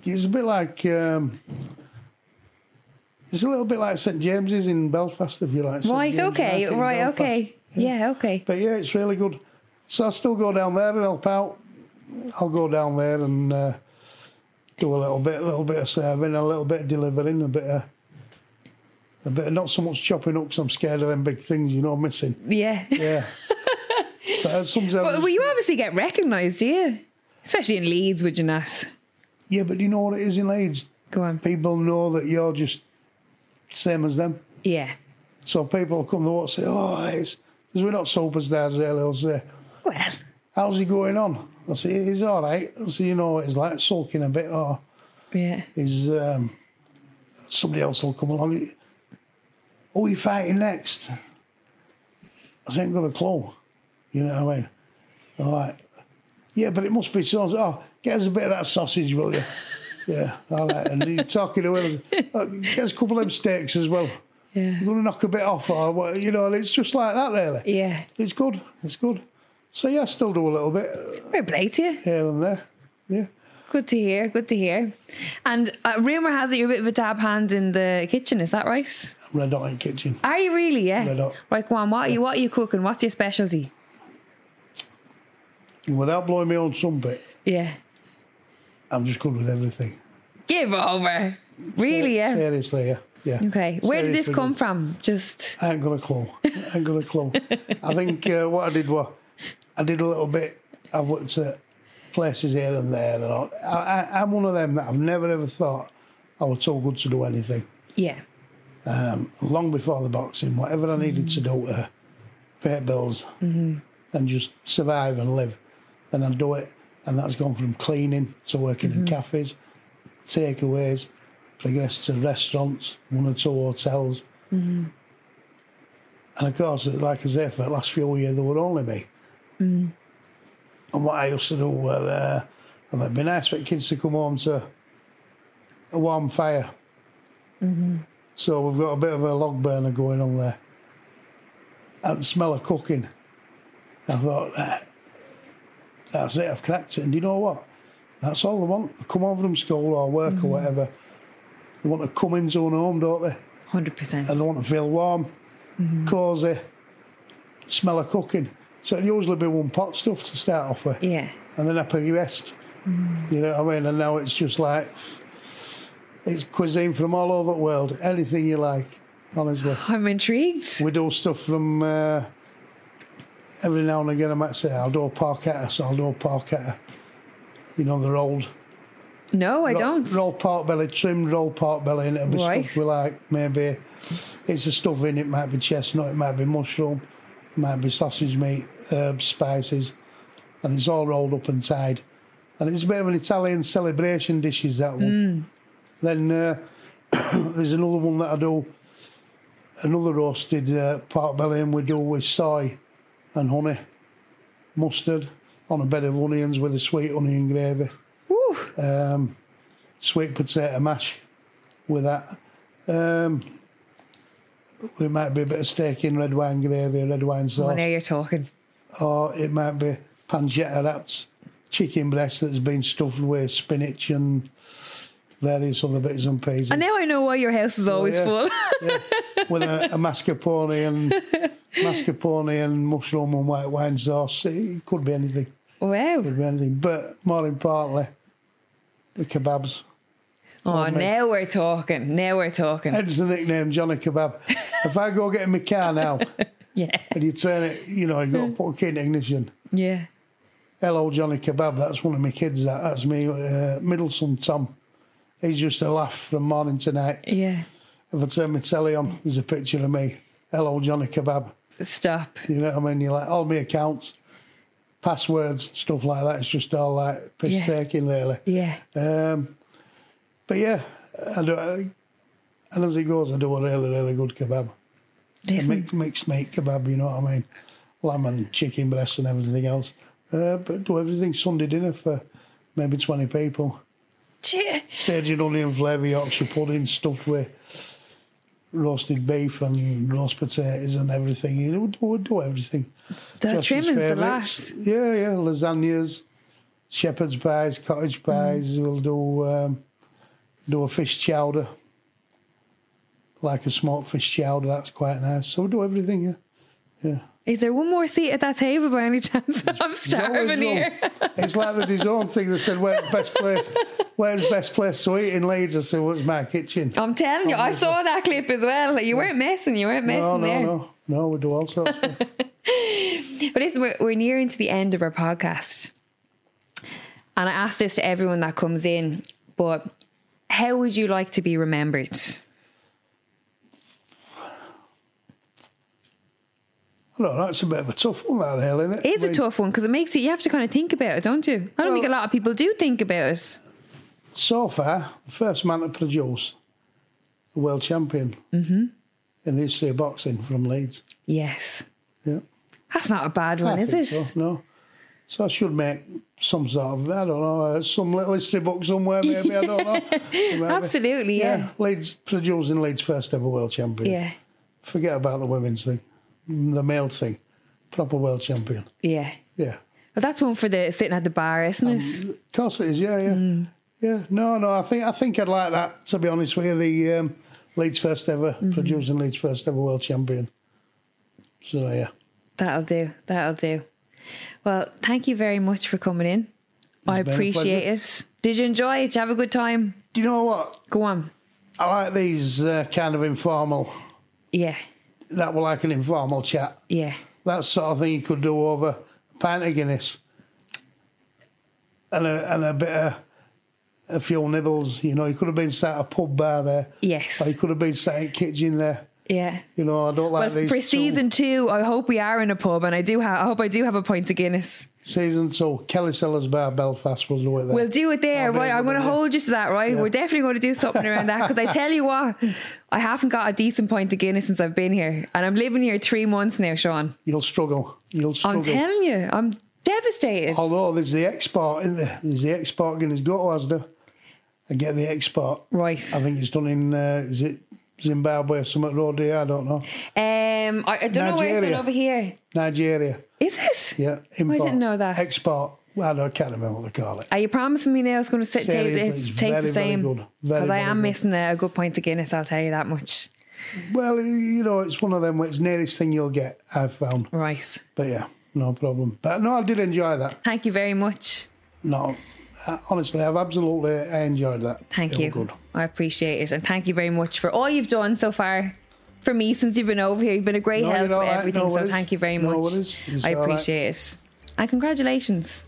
It's a bit like um, it's a little bit like St James's in Belfast, if you like. St. Right, James okay, right, Belfast. okay. Yeah, okay. But yeah, it's really good. So I still go down there and help out. I'll go down there and uh, do a little bit, a little bit of serving, a little bit of delivering, a bit of, a bit of not so much chopping up because I'm scared of them big things, you know, missing. Yeah. Yeah. but uh, sometimes, But well, you obviously get recognised, do you? Especially in Leeds, would you not? yeah, but you know what it is in Leeds? Go on. People know that you're just same as them. Yeah. So people come to watch say, oh, it's because we're not superstars really. They'll say, Well, how's he going on? I say, he's all right. I say, you know, he's like sulking a bit or yeah. is um, somebody else will come along. Who are you fighting next? I ain't got a clue. You know what I mean? I'm like, yeah, but it must be so. Oh, get us a bit of that sausage, will you? Yeah, all right. And you're talking to him, "Oh, get us a couple of them steaks as well. Yeah. You're going to knock a bit off, or what, you know, and it's just like that, really. Yeah. It's good. It's good. So, yeah, I still do a little bit Fair play to you. here and there. Yeah. Good to hear. Good to hear. And uh, rumor has it you're a bit of a dab hand in the kitchen. Is that right? Red Hot in Kitchen. Are you really? Yeah. Red hot. Right, go on. What are you? What are you cooking? What's your specialty? Without blowing my own trumpet, Yeah. I'm just good with everything. Give over. Really? Yeah. Seriously, yeah. Yeah. Okay. Where did this come from? Just I ain't got a clue. I ain't got a clue. I think uh, what I did was I did a little bit. I've worked at places here and there, and all. I, I, I'm one of them that I've never ever thought I was so good to do anything. yeah. Um, long before the boxing, whatever I needed to do to pay bills mm-hmm. and just survive and live, then I'd do it. And that's gone from cleaning to working in mm-hmm. cafes, takeaways, progressed to restaurants, one or two hotels. Mm-hmm. And of course, like I say, for the last few years, there were only me. And what I used to do was, uh, and it'd be nice for the kids to come home to a warm fire. So we've got a bit of a log burner going on there. And the smell of cooking. I thought, "Ah, that's it, I've cracked it. And you know what? That's all they want. They come over from school or work or whatever. They want to come into a home, don't they? Hundred percent. and they want to feel warm, cosy, smell of cooking. So it'd usually be one pot stuff to start off with, Yeah. and then up the rest. You know what I mean? And now it's just like it's cuisine from all over the world, anything you like. Honestly, I'm intrigued. we do stuff from uh, every now and again. I might say I'll do a porchetta, so I'll do a porchetta. You know the rolled No, I Ro- don't. Roll pork belly, trimmed roll pork belly, and it'll be Right. stuff with like maybe it's a stuffing. it. Might be chestnut, it might be mushroom, it might be sausage meat, herbs, spices, and it's all rolled up and tied. And it's a bit of an Italian celebration dish. Is that one? Then uh, there's another one that I do, another roasted uh, pork belly, and we do with soy and honey, mustard on a bed of onions with a sweet onion gravy um, sweet potato mash with that. Um, there might be a bit of steak in red wine gravy, red wine Oh, sauce, now you're talking. or it might be pancetta wraps, chicken breast that's been stuffed with spinach and various other bits and pieces. And now I know why your house is oh, always yeah. full. yeah, with a, a mascarpone and mascarpone and mushroom and white wine sauce. It could be anything. wow. Could be anything. But more importantly, the kebabs. Oh, now we're talking. Now we're talking. Hence the nickname Johnny Kebab. if I go get in my car now Yeah. and you turn it, you know, you got to put a key in ignition. Yeah. Hello, Johnny Kebab. That's one of my kids. That that's me, uh, middle son Tom. He's just a laugh from morning to night. Yeah. If I turn my telly on, there's a picture of me. Hello, Johnny Kebab. Stop. You know what I mean? You're like all my accounts, passwords, stuff like that. It's just all like piss Yeah. taking really. Yeah. Um, but yeah, I do, I, and as it goes, I do a really, really good kebab. A mixed, mixed meat kebab, you know what I mean? Lamb and chicken breasts and everything else. Uh, but do everything Sunday dinner for maybe 20 people. Che- Sage and onion flavour Yorkshire pudding stuffed with roasted beef and roast potatoes and everything. You know, we do, everything. The trimmings, the last. Yeah, yeah, lasagnas, shepherd's pies, cottage pies. We'll do um, do a fish chowder, like a smoked fish chowder. That's quite nice. So we do everything. Yeah, yeah. Is there one more seat at that table by any chance? I'm starving here. It's like the DAZN thing. They said, "Where's best place? Where's best place to eat in Leeds?" I said, "Well, my kitchen." I'm telling you, I saw that clip as well. You weren't messing. You weren't messing No, no, there. no, no. We do all sorts. Of But listen, we're, we're nearing to the end of our podcast. And I ask this to everyone that comes in, but how would you like to be remembered? I don't know. It's a bit of a tough one, that hell, isn't it? It is I a mean, tough one because it makes it, you have to kind of think about it, don't you? I don't think a lot of people do think about it. So far, the first man to produce a world champion mm-hmm. in the history of boxing from Leeds. Yes. Yeah. That's not a bad one, I is it? So, no. So I should make some sort of, I don't know, uh, some little history book somewhere, maybe, I don't know. Maybe. Absolutely, yeah. Leeds, producing Leeds' first ever world champion. Yeah. Forget about the women's thing, the male thing. Proper world champion. Yeah. Yeah. But that's one for the sitting at the bar, isn't it? Of course it is, yeah, yeah. Yeah, no, no, I think I think I'd like that, to be honest with you. The um, Leeds first ever, producing Leeds first ever world champion. So, yeah. That'll do. That'll do. Well, thank you very much for coming in. I appreciate it. Did you enjoy it? Did you have a good time? Do you know what? Go on. I like these uh, kind of informal, Yeah. that were like an informal chat. Yeah. That sort of thing you could do over a pint of Guinness and a, and a bit of a few nibbles. You know, you could have been sat at a pub bar there. Yes. Or you could have been sat in a kitchen there. Yeah. You know, I don't like Well, these. for season two, I hope we are in a pub, and I do have. I hope I do have a pint of Guinness. Season two, Kelly's Cellars Bar, Belfast, we'll do it there. We'll do it there, I'll right? I'm going to to, hold you to that, right? Yeah. We're definitely going to do something around that because I tell you what, I haven't got a decent pint of Guinness since I've been here, and I'm living here three months now, Sean. You'll struggle. You'll struggle. I'm telling you, I'm devastated. Although there's the export, in there? There's the export Guinness. Go to Asda and get the export. Right. I think it's done in, uh, is it Zimbabwe or something road here? I don't know. Um, I, I don't know where it's done over here. Nigeria. Is it? Yeah. Import. didn't know that. Export. Well, I, don't, I can't remember what they call it. Are you promising me now it's going to sit, taste, Seriously, it's, it's taste very, the same? Because I am good. missing a, a good pint of Guinness, I'll tell you that much. Well, you know, it's one of them. where It's nearest thing you'll get. I've found. Right. But yeah, no problem. But no, I did enjoy that. Thank you very much. No, Uh, honestly, I've absolutely enjoyed that. Thank you. Good. I appreciate it. And thank you very much for all you've done so far for me since you've been over here. You've been a great No, help with right. everything. No so worries. thank you very No much. I all right. appreciate it. And congratulations.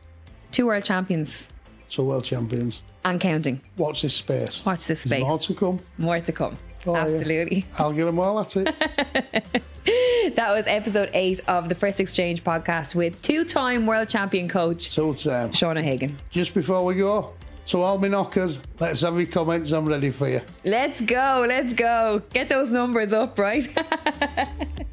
Two world champions So world champions. and counting. Watch this space. Watch this There's space. more to come. More to come. Oh, yeah. Absolutely. I'll get them all at it. That was episode eight of the First Exchange podcast with two time world champion coach so it's um, Sean O'Hagan. just before we go. So all my knockers, let's have your comments. I'm ready for you. Let's go. Let's go. Get those numbers up, right?